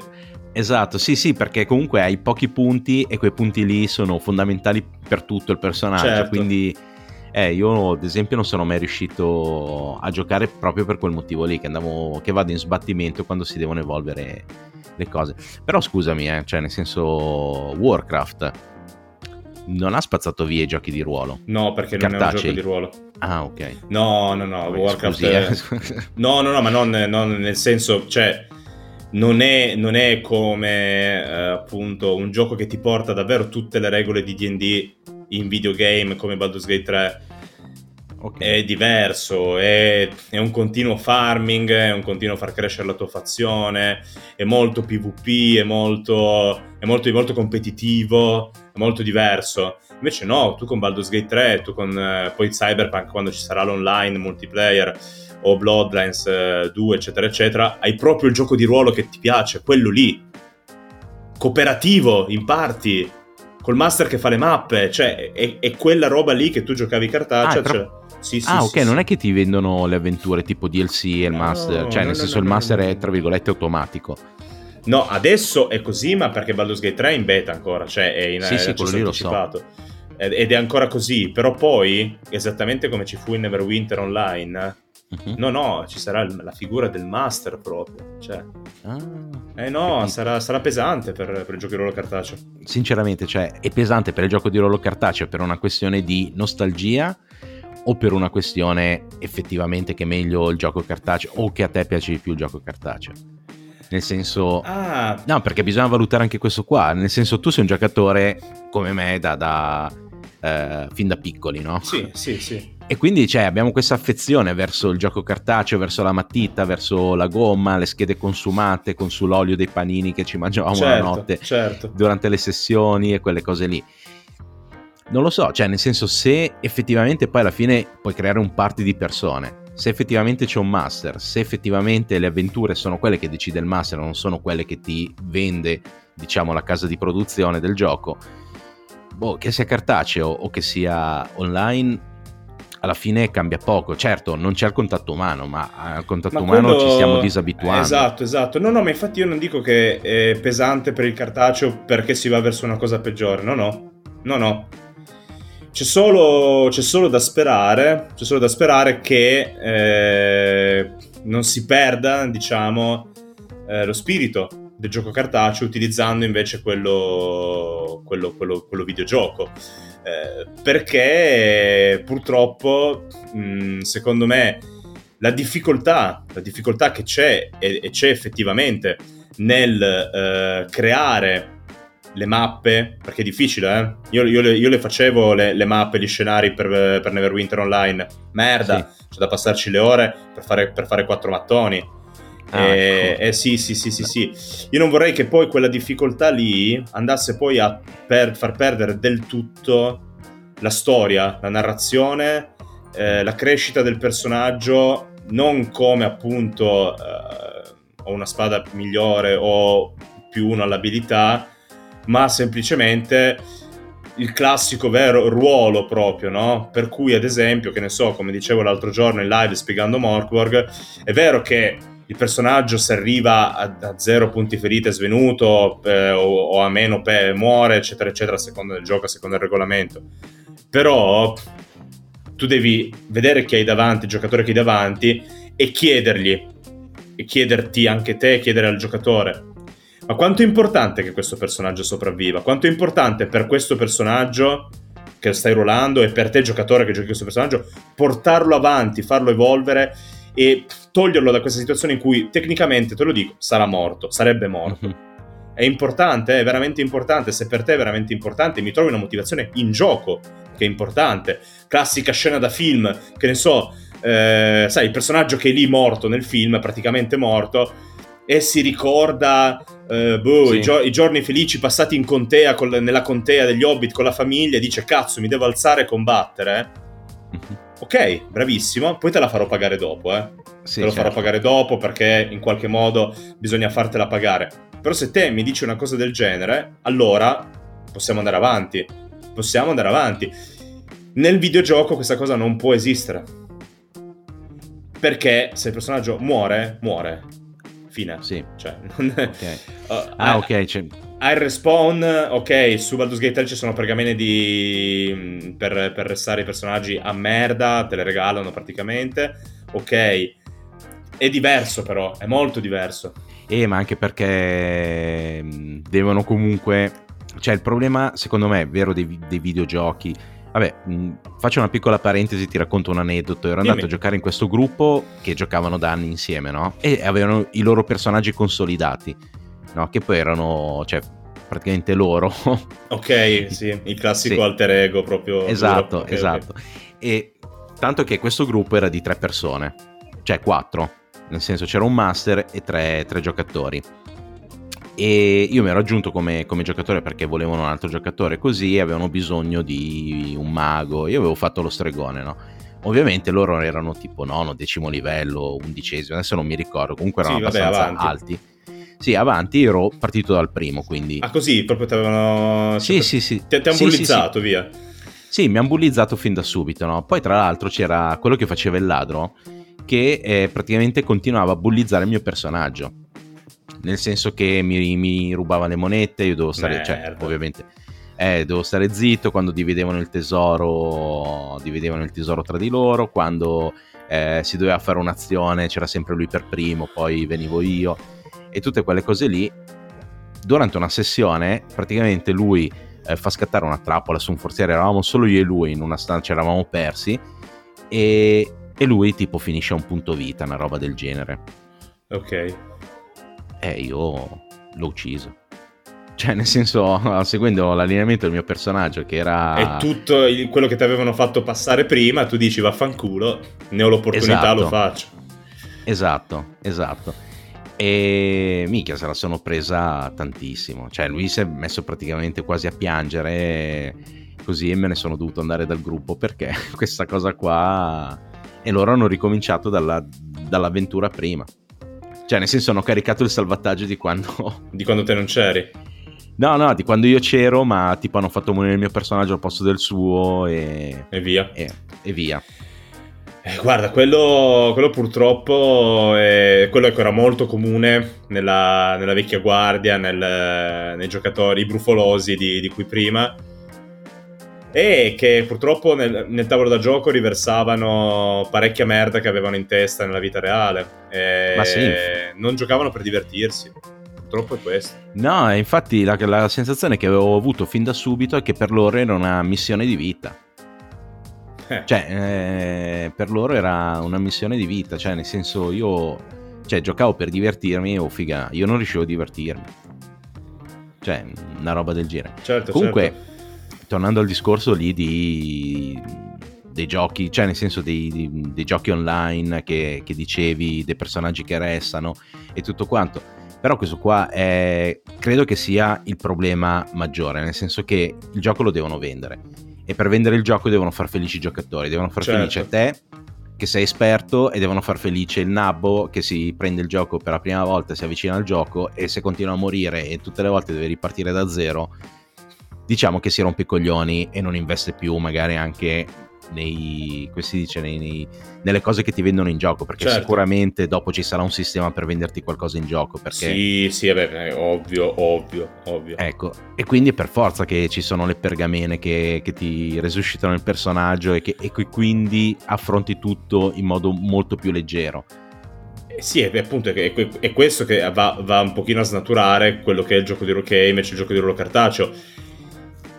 Esatto, sì, sì, perché comunque hai pochi punti e quei punti lì sono fondamentali per tutto il personaggio, certo. quindi eh, io ad esempio non sono mai riuscito a giocare proprio per quel motivo lì, che, andavo, che vado in sbattimento quando si devono evolvere le cose. Però scusami, eh, cioè nel senso Warcraft non ha spazzato via i giochi di ruolo. No, perché non Cartacei. è un gioco di ruolo. Ah, ok. No, no, no, Warcraft... Scusi, eh. no, no, no, ma non, non nel senso, cioè non è, non è come eh, appunto un gioco che ti porta davvero tutte le regole di DD in videogame come Baldur's Gate 3. Okay. È diverso, è, è, un continuo farming, è un continuo far crescere la tua fazione, è molto PvP, è molto, è molto, molto competitivo, è molto diverso. Invece no, tu con Baldur's Gate 3, tu con eh, poi Cyberpunk quando ci sarà l'online multiplayer, o Bloodlines 2, eh, eccetera, eccetera, hai proprio il gioco di ruolo che ti piace, quello lì. Cooperativo, in parti, col master che fa le mappe, cioè è, è quella roba lì che tu giocavi cartacea. Ah, tra... cioè... Sì, sì, ah, ok, sì, non è che ti vendono le avventure tipo DLC e il no, master, cioè no, nel no, senso il master è tra virgolette automatico. No, adesso è così, ma perché Baldur's Gate 3 è in beta ancora, cioè è in sì, sì, quello lo so. Ed è ancora così, però poi, esattamente come ci fu in Neverwinter Online, Uh-huh. No, no, ci sarà la figura del master proprio. Cioè. Ah, eh no, sarà, sarà, pesante per, per, il gioco di ruolo cartaceo. Sinceramente, cioè, è pesante per il gioco di ruolo cartaceo per una questione di nostalgia o per una questione effettivamente che è meglio il gioco cartaceo o che a te piace di più il gioco cartaceo? Nel senso... Ah. No, perché bisogna valutare anche questo qua. Nel senso, tu sei un giocatore come me da... da eh, fin da piccoli, no? Sì, sì, sì. E quindi cioè, abbiamo questa affezione verso il gioco cartaceo, verso la matita, verso la gomma, le schede consumate con sull'olio dei panini che ci mangiavamo certo, la notte certo. durante le sessioni e quelle cose lì. Non lo so, cioè nel senso se effettivamente poi alla fine puoi creare un party di persone, se effettivamente c'è un master, se effettivamente le avventure sono quelle che decide il master, non sono quelle che ti vende, diciamo, la casa di produzione del gioco, boh, che sia cartaceo o che sia online, alla fine cambia poco. Certo, non c'è il contatto umano, ma al contatto ma umano quello... ci stiamo disabituando. Esatto, esatto. No, no, ma infatti io non dico che è pesante per il cartaceo perché si va verso una cosa peggiore. No, no. No, no. C'è solo, c'è solo da sperare, c'è solo da sperare che eh, non si perda, diciamo, eh, lo spirito del gioco cartaceo utilizzando invece quello, quello, quello, quello videogioco. Eh, perché purtroppo, mh, mm, secondo me, la difficoltà, la difficoltà che c'è e, e c'è effettivamente nel eh, creare le mappe, perché è difficile, eh? Io, io, le, io le, facevo le, le, mappe, gli scenari per, per Neverwinter Online. Merda, sì. c'è da passarci le ore per fare, per fare quattro mattoni. Ah, eh, ecco. eh, sì, sì, sì, sì, sì. Io non vorrei che poi quella difficoltà lì andasse poi a per far perdere del tutto la storia, la narrazione, eh, la crescita del personaggio, non come appunto eh, ho una spada migliore o più uno all'abilità, ma semplicemente il classico vero ruolo proprio, no? Per cui, ad esempio, che ne so, come dicevo l'altro giorno in live spiegando Morkborg, è vero che il personaggio se arriva a, a zero punti ferite svenuto eh, o, o, a meno pe, muore, eccetera, eccetera, a seconda del gioco, a seconda del regolamento. Però tu devi vedere chi hai davanti, il giocatore che hai davanti, e chiedergli, e chiederti anche te, chiedere al giocatore. Ma quanto è importante che questo personaggio sopravviva? Quanto è importante per questo personaggio che stai ruolando e per te giocatore che giochi questo personaggio portarlo avanti, farlo evolvere e toglierlo da questa situazione in cui tecnicamente, te lo dico, sarà morto, sarebbe morto. Mm-hmm. È importante, è veramente importante, se per te è veramente importante, mi trovi una motivazione in gioco che è importante. Classica scena da film, che ne so, eh, sai, il personaggio che è lì morto nel film, praticamente morto, e si ricorda eh, boh, sì. i, gio- i, giorni felici passati in contea, col- nella contea degli Hobbit con la famiglia, dice cazzo mi devo alzare e combattere. Mm-hmm. Ok, bravissimo, poi te la farò pagare dopo, eh. Sì, te lo certo. farò pagare dopo perché in qualche modo bisogna fartela pagare. Però se te mi dici una cosa del genere, allora possiamo andare avanti. Possiamo andare avanti. Nel videogioco questa cosa non può esistere. Perché se il personaggio muore, muore. Fine. Sì. Cioè, non okay. uh, ah, ok. C'è... Al respawn, ok, su Baldur's Gate 3 ci sono pergamene di... Mm, per, per restare i personaggi a merda, te le regalano praticamente. Ok. È diverso però, è molto diverso. Eh, ma anche perché mm, devono comunque... Cioè, il problema, secondo me, è vero dei, dei videogiochi Vabbè, mh, mm, faccio una piccola parentesi, ti racconto un aneddoto. Ero andato Dimmi. a giocare in questo gruppo che giocavano da anni insieme, no? E avevano i loro personaggi consolidati, no? Che poi erano, cioè, praticamente loro. Ok, sì, il classico sì. alter ego proprio. Esatto, okay, esatto. Okay. E tanto che questo gruppo era di tre persone, cioè quattro, nel senso c'era un master e tre, tre giocatori e io mi ero aggiunto come, come, giocatore perché volevano un altro giocatore così avevano bisogno di un mago io avevo fatto lo stregone no? ovviamente loro erano tipo nono, decimo livello undicesimo, adesso non mi ricordo comunque erano sì, abbastanza vabbè, alti sì, avanti ero partito dal primo, quindi... Ah, così? Proprio ti avevano... Sì, sì, sì. Ti, ti hanno sì, bullizzato, sì, via. Sì, mi hanno bullizzato fin da subito, no? Poi, tra l'altro, c'era quello che faceva il ladro, che eh, praticamente continuava a bullizzare il mio personaggio nel senso che mi, mi rubava le monete, io dovevo stare, cioè, Merda. cioè, ovviamente, eh, dovevo stare zitto quando dividevano il tesoro, dividevano il tesoro tra di loro, quando eh, si doveva fare un'azione c'era sempre lui per primo, poi venivo io e tutte quelle cose lì. Durante una sessione, praticamente lui eh, fa scattare una trappola su un forziere, eravamo solo io e lui in una stanza, ci eravamo persi e, e lui tipo finisce a un punto vita, una roba del genere. Ok eh, io l'ho ucciso. Cioè, nel senso, seguendo l'allineamento del mio personaggio, che era. E tutto quello che ti avevano fatto passare prima, tu dici vaffanculo, ne ho l'opportunità, esatto. lo faccio. Esatto, esatto. E mica se la sono presa tantissimo. Cioè, lui si è messo praticamente quasi a piangere. Così me ne sono dovuto andare dal gruppo perché questa cosa qua. E loro hanno ricominciato dalla, dall'avventura prima. Cioè, nel senso, hanno caricato il salvataggio di quando. Di quando te non c'eri. No, no, di quando io c'ero, ma tipo hanno fatto morire il mio personaggio al posto del suo e. E via. E, e via. Eh, guarda, quello, quello purtroppo è quello che era molto comune nella, nella vecchia guardia, nel, nei giocatori brufolosi di, di cui prima e che purtroppo nel, nel, tavolo da gioco riversavano parecchia merda che avevano in testa nella vita reale. Ma sì. Non giocavano per divertirsi. Purtroppo è questo. No, infatti la, la sensazione che avevo avuto fin da subito è che per loro era una missione di vita. Eh. Cioè, eh, per loro era una missione di vita, cioè nel senso io cioè, giocavo per divertirmi oh, figa, io non riuscivo a divertirmi. Cioè, una roba del genere. Certo, Comunque, certo tornando al discorso lì di, dei giochi, cioè nel senso dei, dei, giochi online che, che, dicevi, dei personaggi che restano e tutto quanto. Però questo qua è, credo che sia il problema maggiore, nel senso che il gioco lo devono vendere e per vendere il gioco devono far felici i giocatori, devono far certo. felice te che sei esperto e devono far felice il nabbo che si prende il gioco per la prima volta, si avvicina al gioco e se continua a morire e tutte le volte deve ripartire da zero, diciamo che si rompe i coglioni e non investe più magari anche nei, dice, nei, nei, nelle cose che ti vendono in gioco perché certo. sicuramente dopo ci sarà un sistema per venderti qualcosa in gioco perché... sì sì è ovvio ovvio ovvio. Ecco e quindi per forza che ci sono le pergamene che, che ti resuscitano il personaggio e che, e quindi affronti tutto in modo molto più leggero. Eh sì, è, appunto è, è questo che va, va, un pochino a snaturare quello che è il gioco di ruolo che invece il gioco di ruolo cartaceo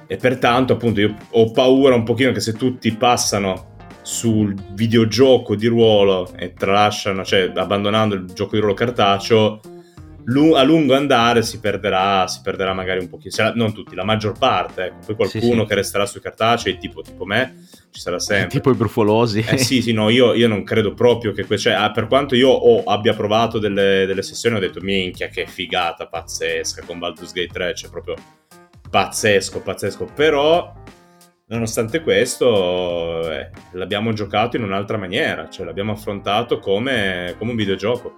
e pertanto appunto io ho paura un pochino che se tutti passano sul videogioco di ruolo e tralasciano, cioè abbandonando il gioco di ruolo cartaceo, a lungo andare si perderà, si perderà magari un pochino, non tutti, la maggior parte, ecco. poi qualcuno sì, sì. che resterà sui cartacei, tipo, tipo, me, ci sarà sempre. Tipo i brufolosi. Eh sì, sì, no, io, io non credo proprio che, cioè, ah, per quanto io ho, abbia provato delle, delle, sessioni, ho detto, minchia, che figata pazzesca con Baldur's Gate 3, cioè proprio pazzesco, pazzesco, però nonostante questo eh, l'abbiamo giocato in un'altra maniera, cioè l'abbiamo affrontato come, come un videogioco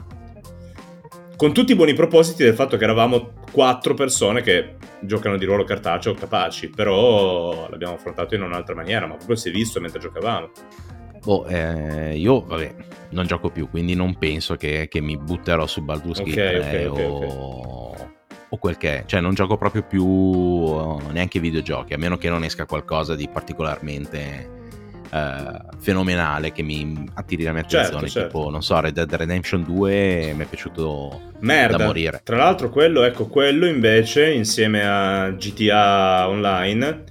con tutti i buoni propositi del fatto che eravamo quattro persone che giocano di ruolo cartaceo capaci, però l'abbiamo affrontato in un'altra maniera, ma proprio si è visto mentre giocavamo. Boh, eh, io vabbè, non gioco più, quindi non penso che, che mi butterò su Baldur's Gate okay, okay, okay, o... o, quel che è. Cioè, non gioco proprio più uh, neanche videogiochi, a meno che non esca qualcosa di particolarmente uh, fenomenale che mi attiri la mia certo, attenzione. Certo, certo. Tipo, non so, Red Dead Redemption 2 mi è piaciuto Merda. da morire. Tra l'altro, quello, ecco, quello invece, insieme a GTA Online,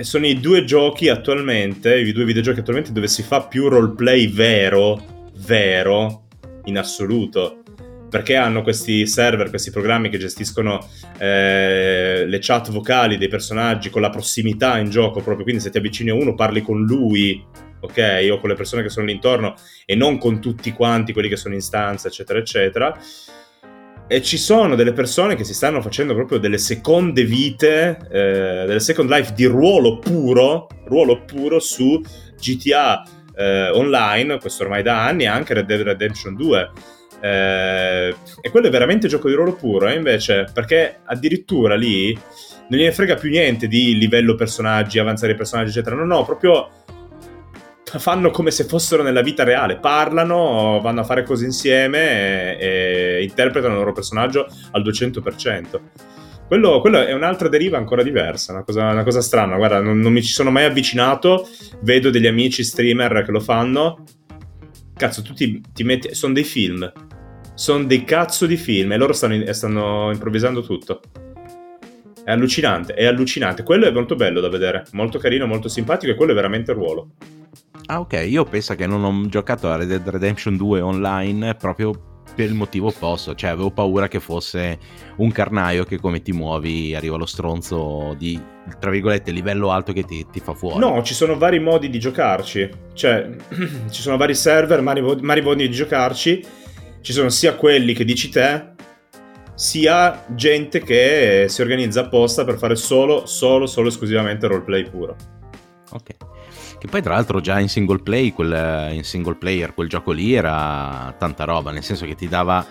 sono i due giochi attualmente, i due videogiochi attualmente dove si fa più roleplay vero, vero, in assoluto perché hanno questi server, questi programmi che gestiscono eh, le chat vocali dei personaggi con la prossimità in gioco proprio, quindi se ti avvicini a uno parli con lui, ok, o con le persone che sono lì intorno e non con tutti quanti quelli che sono in stanza, eccetera, eccetera. E ci sono delle persone che si stanno facendo proprio delle seconde vite, eh, delle second life di ruolo puro, ruolo puro su GTA eh, Online, questo ormai da anni, anche Red Dead Redemption 2 eh, e quello è veramente gioco di ruolo puro, eh, invece, perché addirittura lì non gliene frega più niente di livello personaggi, avanzare i personaggi, eccetera. No, no, proprio fanno come se fossero nella vita reale, parlano, vanno a fare cose insieme e, e interpretano il loro personaggio al 200%. Quello, quello, è un'altra deriva ancora diversa, una cosa, una cosa strana. Guarda, non, non, mi ci sono mai avvicinato. Vedo degli amici streamer che lo fanno. Cazzo, tu ti, ti metti. Sono dei film sono dei cazzo di film e loro stanno, stanno improvvisando tutto. È allucinante, è allucinante. Quello è molto bello da vedere, molto carino, molto simpatico e quello è veramente il ruolo. Ah ok, io penso che non ho giocato a Red Dead Redemption 2 online proprio per il motivo opposto, cioè avevo paura che fosse un carnaio che come ti muovi arriva lo stronzo di, tra virgolette, livello alto che ti, ti fa fuori. No, ci sono vari modi di giocarci, cioè ci sono vari server, vari, modi di giocarci ci sono sia quelli che dici te, sia gente che si organizza apposta per fare solo, solo, solo esclusivamente roleplay puro. Ok. Che poi tra l'altro già in single play, quel, in single player, quel gioco lì era tanta roba, nel senso che ti dava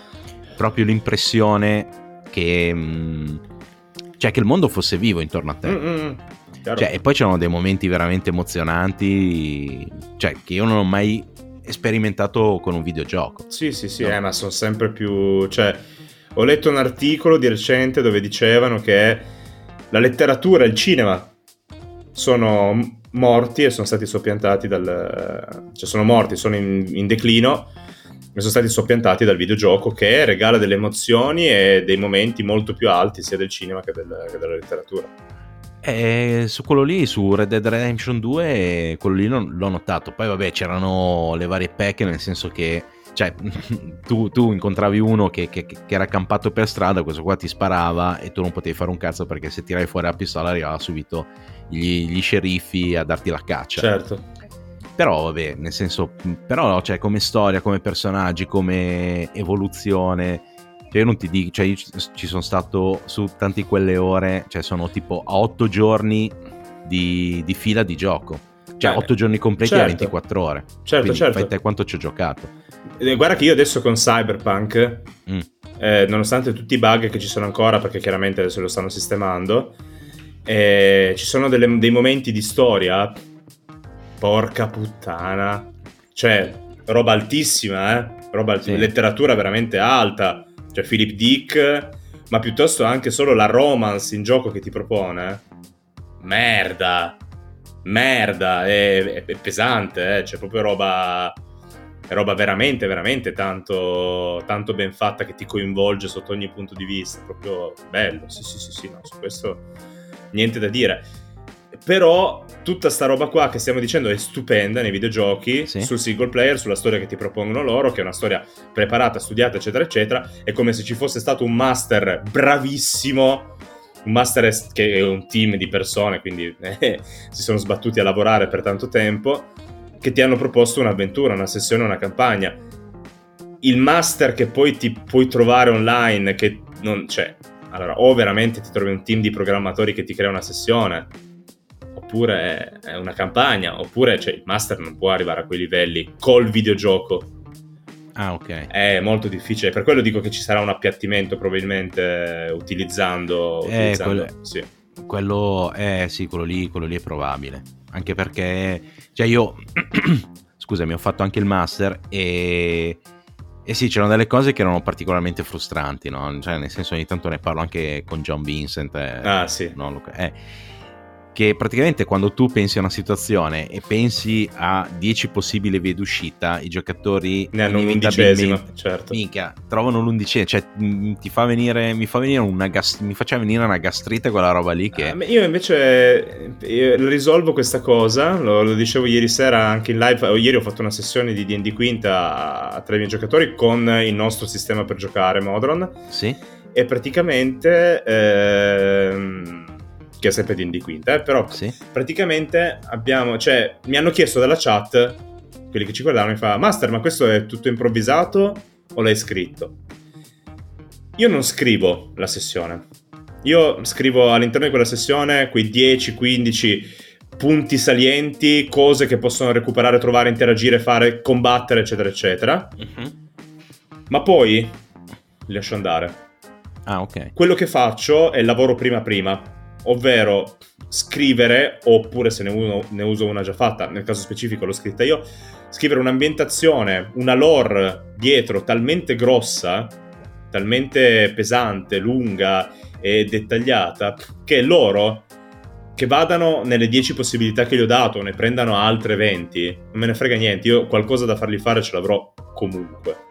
proprio l'impressione che, mm, cioè, che il mondo fosse vivo intorno a te. Mm-hmm. Cioè, e poi c'erano dei momenti veramente emozionanti, cioè, che io non ho mai sperimentato con un videogioco. Sì, sì, sì, no? eh, ma sono sempre più... Cioè, ho letto un articolo di recente dove dicevano che la letteratura e il cinema sono morti e sono stati soppiantati dal... cioè sono morti, sono in, in declino e sono stati soppiantati dal videogioco che regala delle emozioni e dei momenti molto più alti sia del cinema che, del, che della letteratura. E su quello lì, su Red Dead Redemption 2, quello lì non, l'ho notato. Poi vabbè, c'erano le varie pack, nel senso che cioè, tu, tu, incontravi uno che, che, che, era accampato per strada, questo qua ti sparava e tu non potevi fare un cazzo perché se tiravi fuori la pistola arrivava subito gli, gli sceriffi a darti la caccia. Certo. Però vabbè, nel senso, però cioè, come storia, come personaggi, come evoluzione cioè io non ti dico, cioè io ci sono stato su tante quelle ore, cioè sono tipo a otto giorni di, di fila di gioco. Cioè, otto giorni completi certo. a 24 ore. Certo, Quindi certo. Fai te quanto ci ho giocato. Eh, guarda che io adesso con Cyberpunk, mm. eh, nonostante tutti i bug che ci sono ancora, perché chiaramente adesso lo stanno sistemando, eh, ci sono delle, dei momenti di storia. Porca puttana. Cioè, roba altissima, eh? Roba alt- sì. letteratura veramente alta cioè Philip Dick, ma piuttosto anche solo la romance in gioco che ti propone. Merda, merda, è, è pesante, eh? c'è proprio roba, è roba veramente, veramente tanto, tanto ben fatta che ti coinvolge sotto ogni punto di vista, proprio bello, sì sì sì sì, no, su questo niente da dire. però tutta sta roba qua che stiamo dicendo è stupenda nei videogiochi, Sì. sul single player, sulla storia che ti propongono loro, che è una storia preparata, studiata, eccetera, eccetera. È come se ci fosse stato un master bravissimo, un master che è un team di persone, quindi eh, si sono sbattuti a lavorare per tanto tempo, che ti hanno proposto un'avventura, una sessione, una campagna. Il master che poi ti puoi trovare online, che non c'è. Allora, o veramente ti trovi un team di programmatori che ti crea una sessione, oppure è una campagna, oppure cioè, il master non può arrivare a quei livelli col videogioco. Ah, ok. È molto difficile, per quello dico che ci sarà un appiattimento probabilmente eh, utilizzando... Eh, utilizzando quello- sì. Quello è sì, quello lì, quello lì è probabile. Anche perché, cioè io, scusami, ho fatto anche il master e, e sì, c'erano delle cose che erano particolarmente frustranti, no? Cioè, nel senso, ogni tanto ne parlo anche con John Vincent. eh, Ah, sì. no, eh, che praticamente quando tu pensi a una situazione e pensi a 10 possibili vie d'uscita, i giocatori Ne hanno un'undicesima, certo. Minchia, trovano l'undicesima, cioè mh, ti fa venire, mi fa venire una gas- mi faceva venire una gastrite quella roba lì che... Ma Io invece eh, risolvo questa cosa, lo, lo dicevo ieri sera anche in live, o ieri ho fatto una sessione di D&D Quinta a tre miei giocatori con il nostro sistema per giocare, Modron, Sì? e praticamente... ehm, che è sempre D&D Quinta, eh, però Sì? praticamente abbiamo, cioè, mi hanno chiesto dalla chat, quelli che ci guardavano, mi fa, Master, ma questo è tutto improvvisato o l'hai scritto? Io non scrivo la sessione. Io scrivo all'interno di quella sessione quei 10-15 punti salienti, cose che possono recuperare, trovare, interagire, fare, combattere, eccetera, eccetera. Ma poi li lascio andare Ah, ok. quello che faccio è il lavoro prima prima, ovvero scrivere, oppure se ne, uno- ne uso una già fatta, nel caso specifico l'ho scritta io, scrivere un'ambientazione, una lore dietro talmente grossa, talmente pesante, lunga e dettagliata, che loro che vadano nelle 10 possibilità che gli ho dato, ne prendano altre 20, non me ne frega niente, io qualcosa da fargli fare ce l'avrò comunque.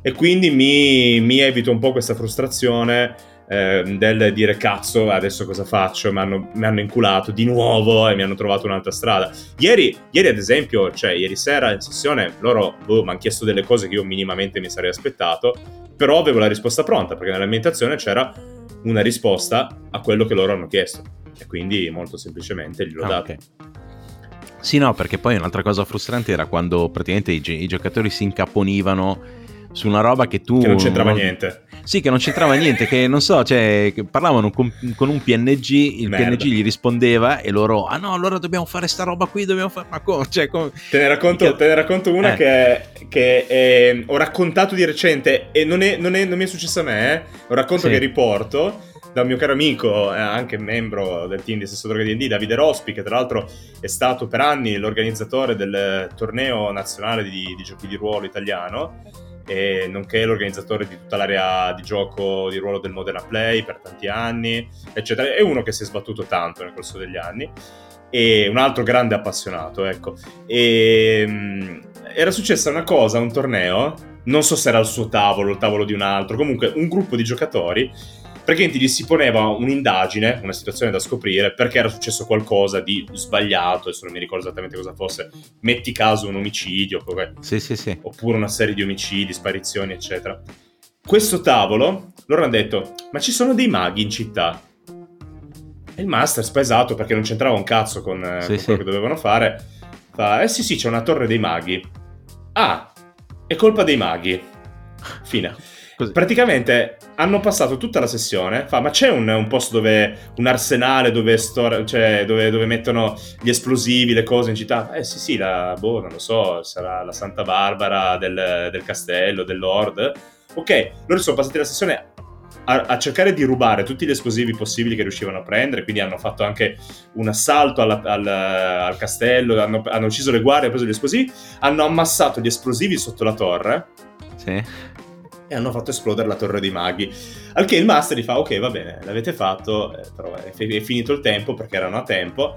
E quindi mi, mi evito un po' questa frustrazione eh, del dire cazzo, adesso cosa faccio? Mi hanno, mi hanno inculato di nuovo e mi hanno trovato un'altra strada. Ieri, ieri ad esempio, cioè ieri sera in sessione, loro boh, mi hanno chiesto delle cose che io minimamente mi sarei aspettato, però avevo la risposta pronta perché nell'ambientazione c'era una risposta a quello che loro hanno chiesto. E quindi molto semplicemente gliel'ho Ah, dato. ok. Sì, no, perché poi un'altra cosa frustrante era quando praticamente i, gi- i giocatori si incaponivano su una roba che tu... Che non c'entrava niente. Sì, che non c'entrava niente, che non so, cioè, che parlavano con, con un PNG, il Merda. PNG gli rispondeva e loro, ah no, allora dobbiamo fare sta roba qui, dobbiamo fare... Ma come? Cioè, come... Te ne racconto, te ne racconto una Eh. che, che eh, ho raccontato di recente e non, è- non è- non mi è successa a me, eh. un racconto Sì. che riporto da un mio caro amico, eh, anche membro del team di Stesso Droga D&D, Davide Rospi, che tra l'altro è stato per anni l'organizzatore del torneo nazionale di, di giochi di ruolo italiano e nonché l'organizzatore di tutta l'area di gioco di ruolo del Modena Play per tanti anni, eccetera. È uno che si è sbattuto tanto nel corso degli anni e un altro grande appassionato, ecco. E mm, era successa una cosa un torneo, non so se era il suo tavolo, il tavolo di un altro, comunque un gruppo di giocatori praticamente gli si poneva un'indagine, una situazione da scoprire, perché era successo qualcosa di sbagliato, adesso non mi ricordo esattamente cosa fosse, metti caso un omicidio, oppure Sì, sì, sì. oppure una serie di omicidi, sparizioni, eccetera. Questo tavolo, loro hanno detto, ma ci sono dei maghi in città? E il master, spaesato perché non c'entrava un cazzo con, eh, con quello che dovevano fare, fa, eh sì sì, c'è una torre dei maghi. Ah, è colpa dei maghi. Fine. Così. Praticamente hanno passato tutta la sessione. Fa, ma c'è un, un posto dove. un arsenale dove, stor- cioè, dove, dove mettono gli esplosivi, le cose in città? Eh sì, sì, la, boh, non lo so, sarà la Santa Barbara del, del castello, del Lord. Ok, loro sono passati la sessione a, a cercare di rubare tutti gli esplosivi possibili che riuscivano a prendere. Quindi hanno fatto anche un assalto alla- al, al castello, hanno, hanno ucciso le guardie, hanno preso gli esplosivi, hanno ammassato gli esplosivi sotto la torre Sì. E hanno fatto esplodere la torre dei maghi. Al che il master gli fa: Ok, va bene, l'avete fatto, eh, però è, fi- è finito il tempo perché erano a tempo.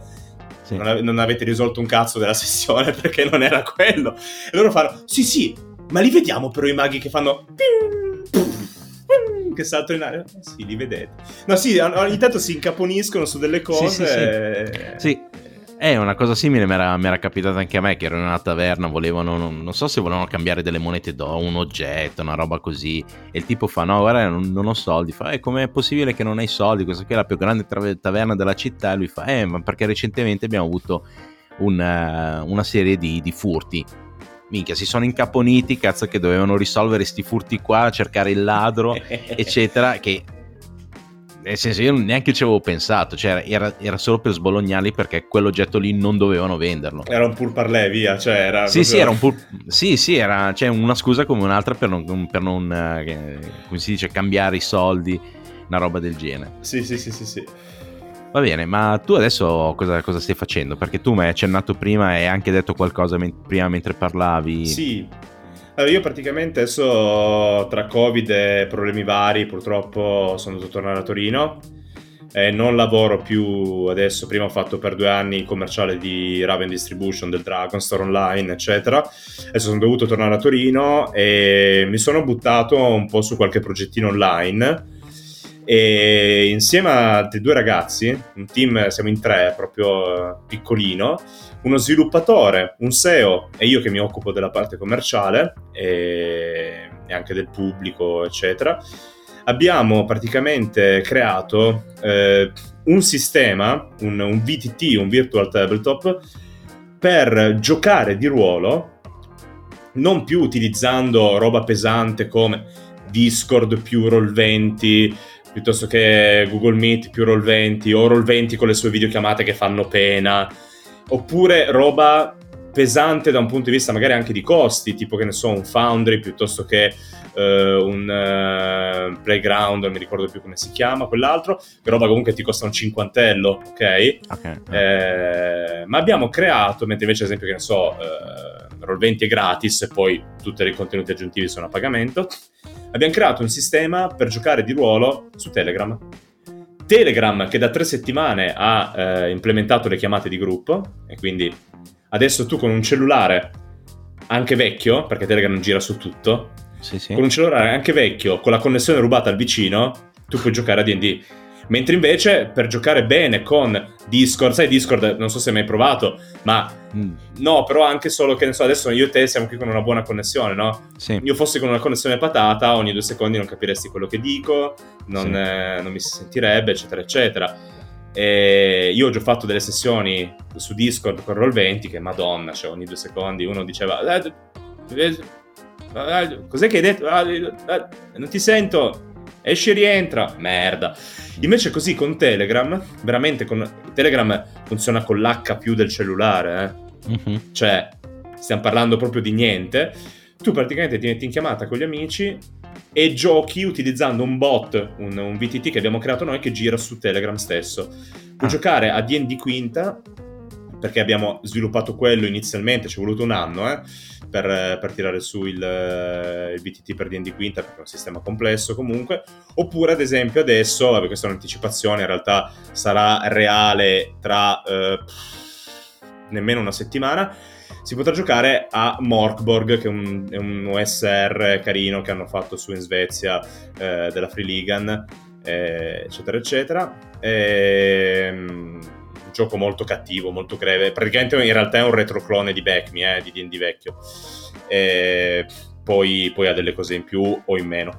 sì. Non, ave- non avete risolto un cazzo della sessione perché non era quello. E loro fanno: Sì, sì, ma li vediamo però i maghi che fanno. ping, puff, ping", che saltano in aria. Eh, sì, li vedete. No, sì, ogni tanto si incaponiscono su delle cose. Sì, sì, sì. sì. Eh, una cosa simile mi era, mi era, capitata anche a me, che ero in una taverna, volevano, non, non, so se volevano cambiare delle monete d'oro, un oggetto, una roba così, e il tipo fa, no, guarda, non, non ho soldi, fa, eh, com'è possibile che non hai soldi, questa qui è la più grande taverna della città, e lui fa, eh, ma perché recentemente abbiamo avuto un, uh, una serie di, di furti, minchia, si sono incaponiti, cazzo, che dovevano risolvere sti furti qua, cercare il ladro, eccetera, che nel senso io neanche ci avevo pensato, cioè era, era, solo per sbolognarli perché quell'oggetto lì non dovevano venderlo. Era un pur parlè, via, cioè era... Sì, proprio... sì, era un pur... Sì, sì, era cioè, una scusa come un'altra per non, per non eh, come si dice, cambiare i soldi, una roba del genere. Sì, sì, sì, sì, sì. Va bene, ma tu adesso cosa, cosa, stai facendo? Perché tu mi hai accennato prima e hai anche detto qualcosa men- prima mentre parlavi. Sì, allora io praticamente adesso tra Covid e problemi vari purtroppo sono dovuto tornare a Torino. E non lavoro più adesso, prima ho fatto per due anni il commerciale di Raven Distribution, del Dragon Store Online, eccetera. Adesso sono dovuto tornare a Torino e mi sono buttato un po' su qualche progettino online e insieme a altri due ragazzi, un team, siamo in tre, proprio piccolino, uno sviluppatore, un SEO e io che mi occupo della parte commerciale e, e anche del pubblico, eccetera, abbiamo praticamente creato eh, un sistema, un, un VTT, un Virtual Tabletop, per giocare di ruolo, non più utilizzando roba pesante come Discord più Roll20, piuttosto che Google Meet più Roll20 o Roll20 con le sue videochiamate che fanno pena, oppure roba pesante da un punto di vista magari anche di costi, tipo che ne so, un Foundry piuttosto che uh, un uh, Playground, non mi ricordo più come si chiama, quell'altro, che roba comunque ti costa un cinquantello, ok? okay. Eh, ma abbiamo creato, mentre invece ad esempio che ne so, uh, Roll20 è gratis e poi tutti i contenuti aggiuntivi sono a pagamento, abbiamo creato un sistema per giocare di ruolo su Telegram. Telegram che da tre settimane ha eh, implementato le chiamate di gruppo e quindi adesso tu con un cellulare anche vecchio, perché Telegram gira su tutto, sì, sì. con un cellulare anche vecchio, con la connessione rubata al vicino, tu puoi giocare a D&D. Mentre invece per giocare bene con Discord, sai Discord, non so se hai mai provato, ma mm. no, però anche solo che ne so, adesso io e te siamo qui con una buona connessione, no? Sì. Io fossi con una connessione patata, ogni due secondi non capiresti quello che dico, non, sì. eh, non mi si sentirebbe, eccetera, eccetera. E io ho già fatto delle sessioni su Discord con Roll20 che madonna, cioè ogni due secondi uno diceva eh, eh, eh, cos'è che hai detto? Ah, non ti sento, esci e rientra, merda. Invece così con Telegram, veramente con Telegram funziona con l'H più del cellulare, eh? uh-huh. cioè stiamo parlando proprio di niente. Tu praticamente ti metti in chiamata con gli amici e giochi utilizzando un bot, un, un VTT che abbiamo creato noi che gira su Telegram stesso. Puoi ah. giocare a D&D Quinta perché abbiamo sviluppato quello inizialmente, ci è voluto un anno, eh? per, per tirare su il, eh, il, VTT per D&D Quinta perché è un sistema complesso comunque oppure ad esempio adesso vabbè, questa è un'anticipazione in realtà sarà reale tra eh, nemmeno una settimana si potrà giocare a Morkborg che è un, è un OSR carino che hanno fatto su in Svezia eh, della Free Ligan eh, eccetera eccetera e, ehm, un gioco molto cattivo, molto greve. Praticamente in realtà è un retroclone di Back Me, eh, di D&D vecchio. E poi, poi ha delle cose in più o in meno.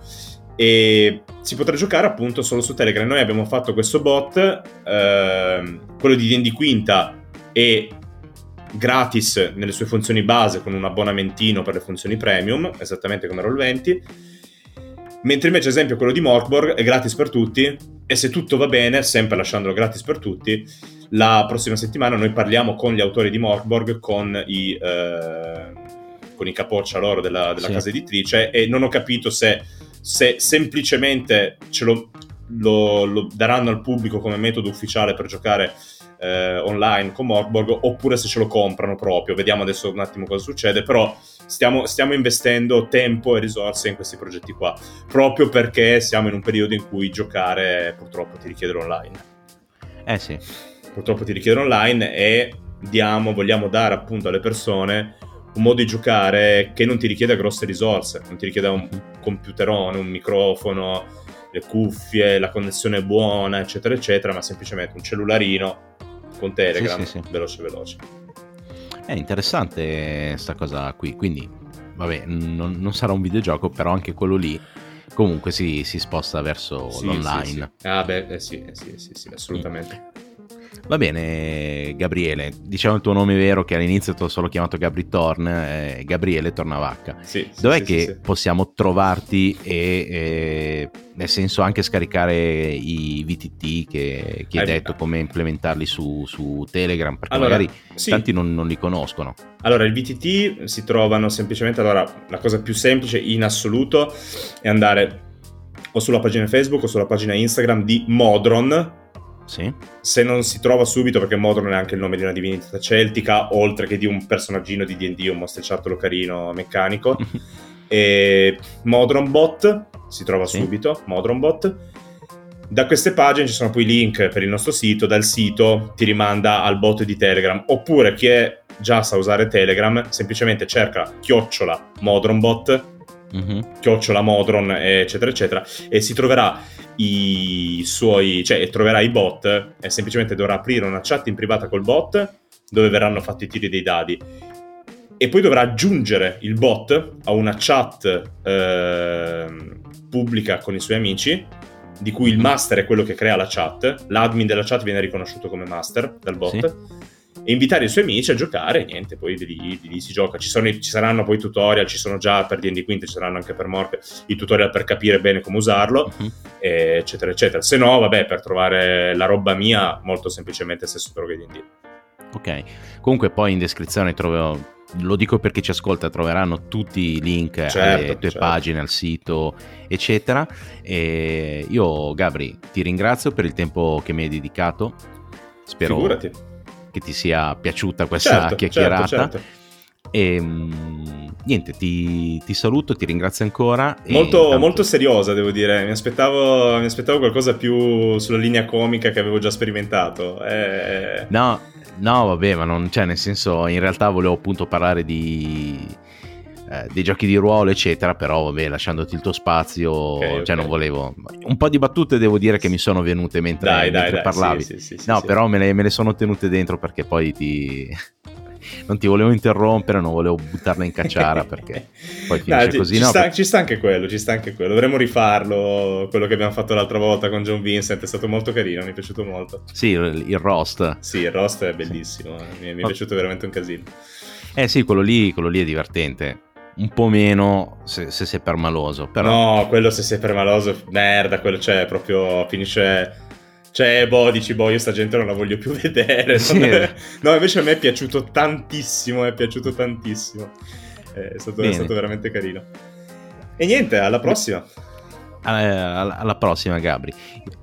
E si potrà giocare appunto solo su Telegram. Noi abbiamo fatto questo bot, ehm, quello di D&D Quinta è gratis nelle sue funzioni base con un abbonamentino per le funzioni premium, esattamente come Roll20 Mentre invece, ad esempio, quello di Morkborg è gratis per tutti e se tutto va bene, sempre lasciandolo gratis per tutti, la prossima settimana noi parliamo con gli autori di Morkborg, con i, eh, con i capoccia loro della, della sì. casa editrice e non ho capito se, se semplicemente ce lo, lo, lo daranno al pubblico come metodo ufficiale per giocare eh, online con Morkborg oppure se ce lo comprano proprio. Vediamo adesso un attimo cosa succede, però stiamo, stiamo investendo tempo e risorse in questi progetti qua, proprio perché siamo in un periodo in cui giocare purtroppo ti richiede online. Eh sì. Purtroppo ti richiede online e diamo, vogliamo dare appunto alle persone un modo di giocare che non ti richieda grosse risorse, non ti richieda un computerone, un microfono, le cuffie, la connessione buona, eccetera, eccetera, ma semplicemente un cellularino con Telegram, sì, sì, sì. veloce veloce. È interessante sta cosa qui, quindi vabbè, non, non, sarà un videogioco, però anche quello lì comunque si, si sposta verso l'online. Ah beh, eh sì, eh sì, sì, assolutamente. Va bene, Gabriele, diciamo il tuo nome vero che all'inizio ti ho solo chiamato Gabri Torn, eh, Gabriele Tornavacca. Sì, Dov'è sì, che sì, possiamo trovarti e, eh, nel senso anche scaricare i VTT che, che hai detto, come implementarli su, su Telegram? Perché allora, magari tanti non, non li conoscono. Allora, i VTT si trovano semplicemente, allora, la cosa più semplice in assoluto è andare o sulla pagina Facebook o sulla pagina Instagram di Modron, sì. Se non si trova subito, perché Modron è anche il nome di una divinità celtica, oltre che di un personaggino di D&D, un mostriciattolo carino meccanico. e Modron Bot si trova sì. subito, Modron Bot. Da queste pagine ci sono poi link per il nostro sito, dal sito ti rimanda al bot di Telegram, oppure chi è già sa usare Telegram, semplicemente cerca chiocciola Modronbot, mm-hmm. chiocciola Modron, eccetera, eccetera, e si troverà i suoi, cioè troverà i bot e semplicemente dovrà aprire una chat in privata col bot dove verranno fatti i tiri dei dadi e poi dovrà aggiungere il bot a una chat eh, pubblica con i suoi amici di cui il master è quello che crea la chat, l'admin della chat viene riconosciuto come master dal bot. Sì e invitare i suoi amici a giocare niente, poi di lì, si gioca. Ci, sono, ci, saranno poi tutorial, ci sono già per D&D Quinto, ci saranno anche per Morpe i tutorial per capire bene come usarlo, uh-huh. eccetera, eccetera. Se no, vabbè, per trovare la roba mia, molto semplicemente stesso droghe D&D. Ok, comunque poi in descrizione trovo lo dico perché ci ascolta, troveranno tutti i link certo, alle tue certo. pagine, al sito, eccetera. E io, Gabri, ti ringrazio per il tempo che mi hai dedicato. Spero Figurati che ti sia piaciuta questa certo, chiacchierata. Certo, certo. E ehm, niente, ti, ti, saluto, ti ringrazio ancora. Molto, tanto... molto seriosa, devo dire. Mi aspettavo, mi aspettavo, qualcosa più sulla linea comica che avevo già sperimentato. Eh... No, no, vabbè, ma non, cioè, nel senso, in realtà volevo appunto parlare di eh, dei giochi di ruolo, eccetera, però vabbè, lasciandoti il tuo spazio, okay, cioè okay. non volevo... Un po' di battute devo dire che mi sono venute mentre, dai, mentre dai, parlavi. Sì, sì, sì, no, però me le, me le sono tenute dentro perché poi ti non ti volevo interrompere, non volevo buttarla in cacciara perché poi finisce no, così. Ci, no, sta, per... ci, sta, anche quello, ci sta anche quello. Dovremmo rifarlo, quello che abbiamo fatto l'altra volta con John Vincent, è stato molto carino, mi è piaciuto molto. Sì, il, il roast. Sì, il roast è bellissimo, sì. mi, mi, è piaciuto veramente un casino. Eh sì, quello lì, quello lì è divertente un po' meno se, se sei permaloso. Però... No, quello se sei permaloso, merda, quello c'è proprio, finisce... Cioè, boh, dici, boh, io sta gente non la voglio più vedere. Sì. No, invece a me è piaciuto tantissimo, è piaciuto tantissimo. È stato, è stato veramente carino. E niente, alla prossima. Alla prossima, Gabri.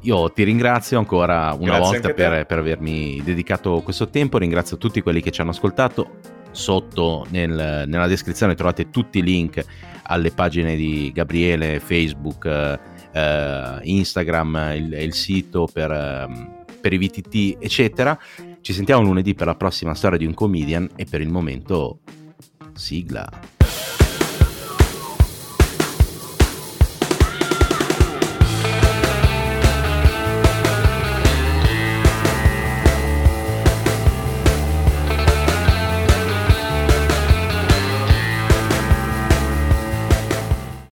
Io ti ringrazio ancora una Grazie volta per, per avermi dedicato questo tempo. Ringrazio tutti quelli che ci hanno ascoltato sotto nel, nella descrizione trovate tutti i link alle pagine di Gabriele, Facebook, eh, Instagram, il, il, sito per, ehm, per i VTT, eccetera. Ci sentiamo lunedì per la prossima storia di un comedian e per il momento sigla.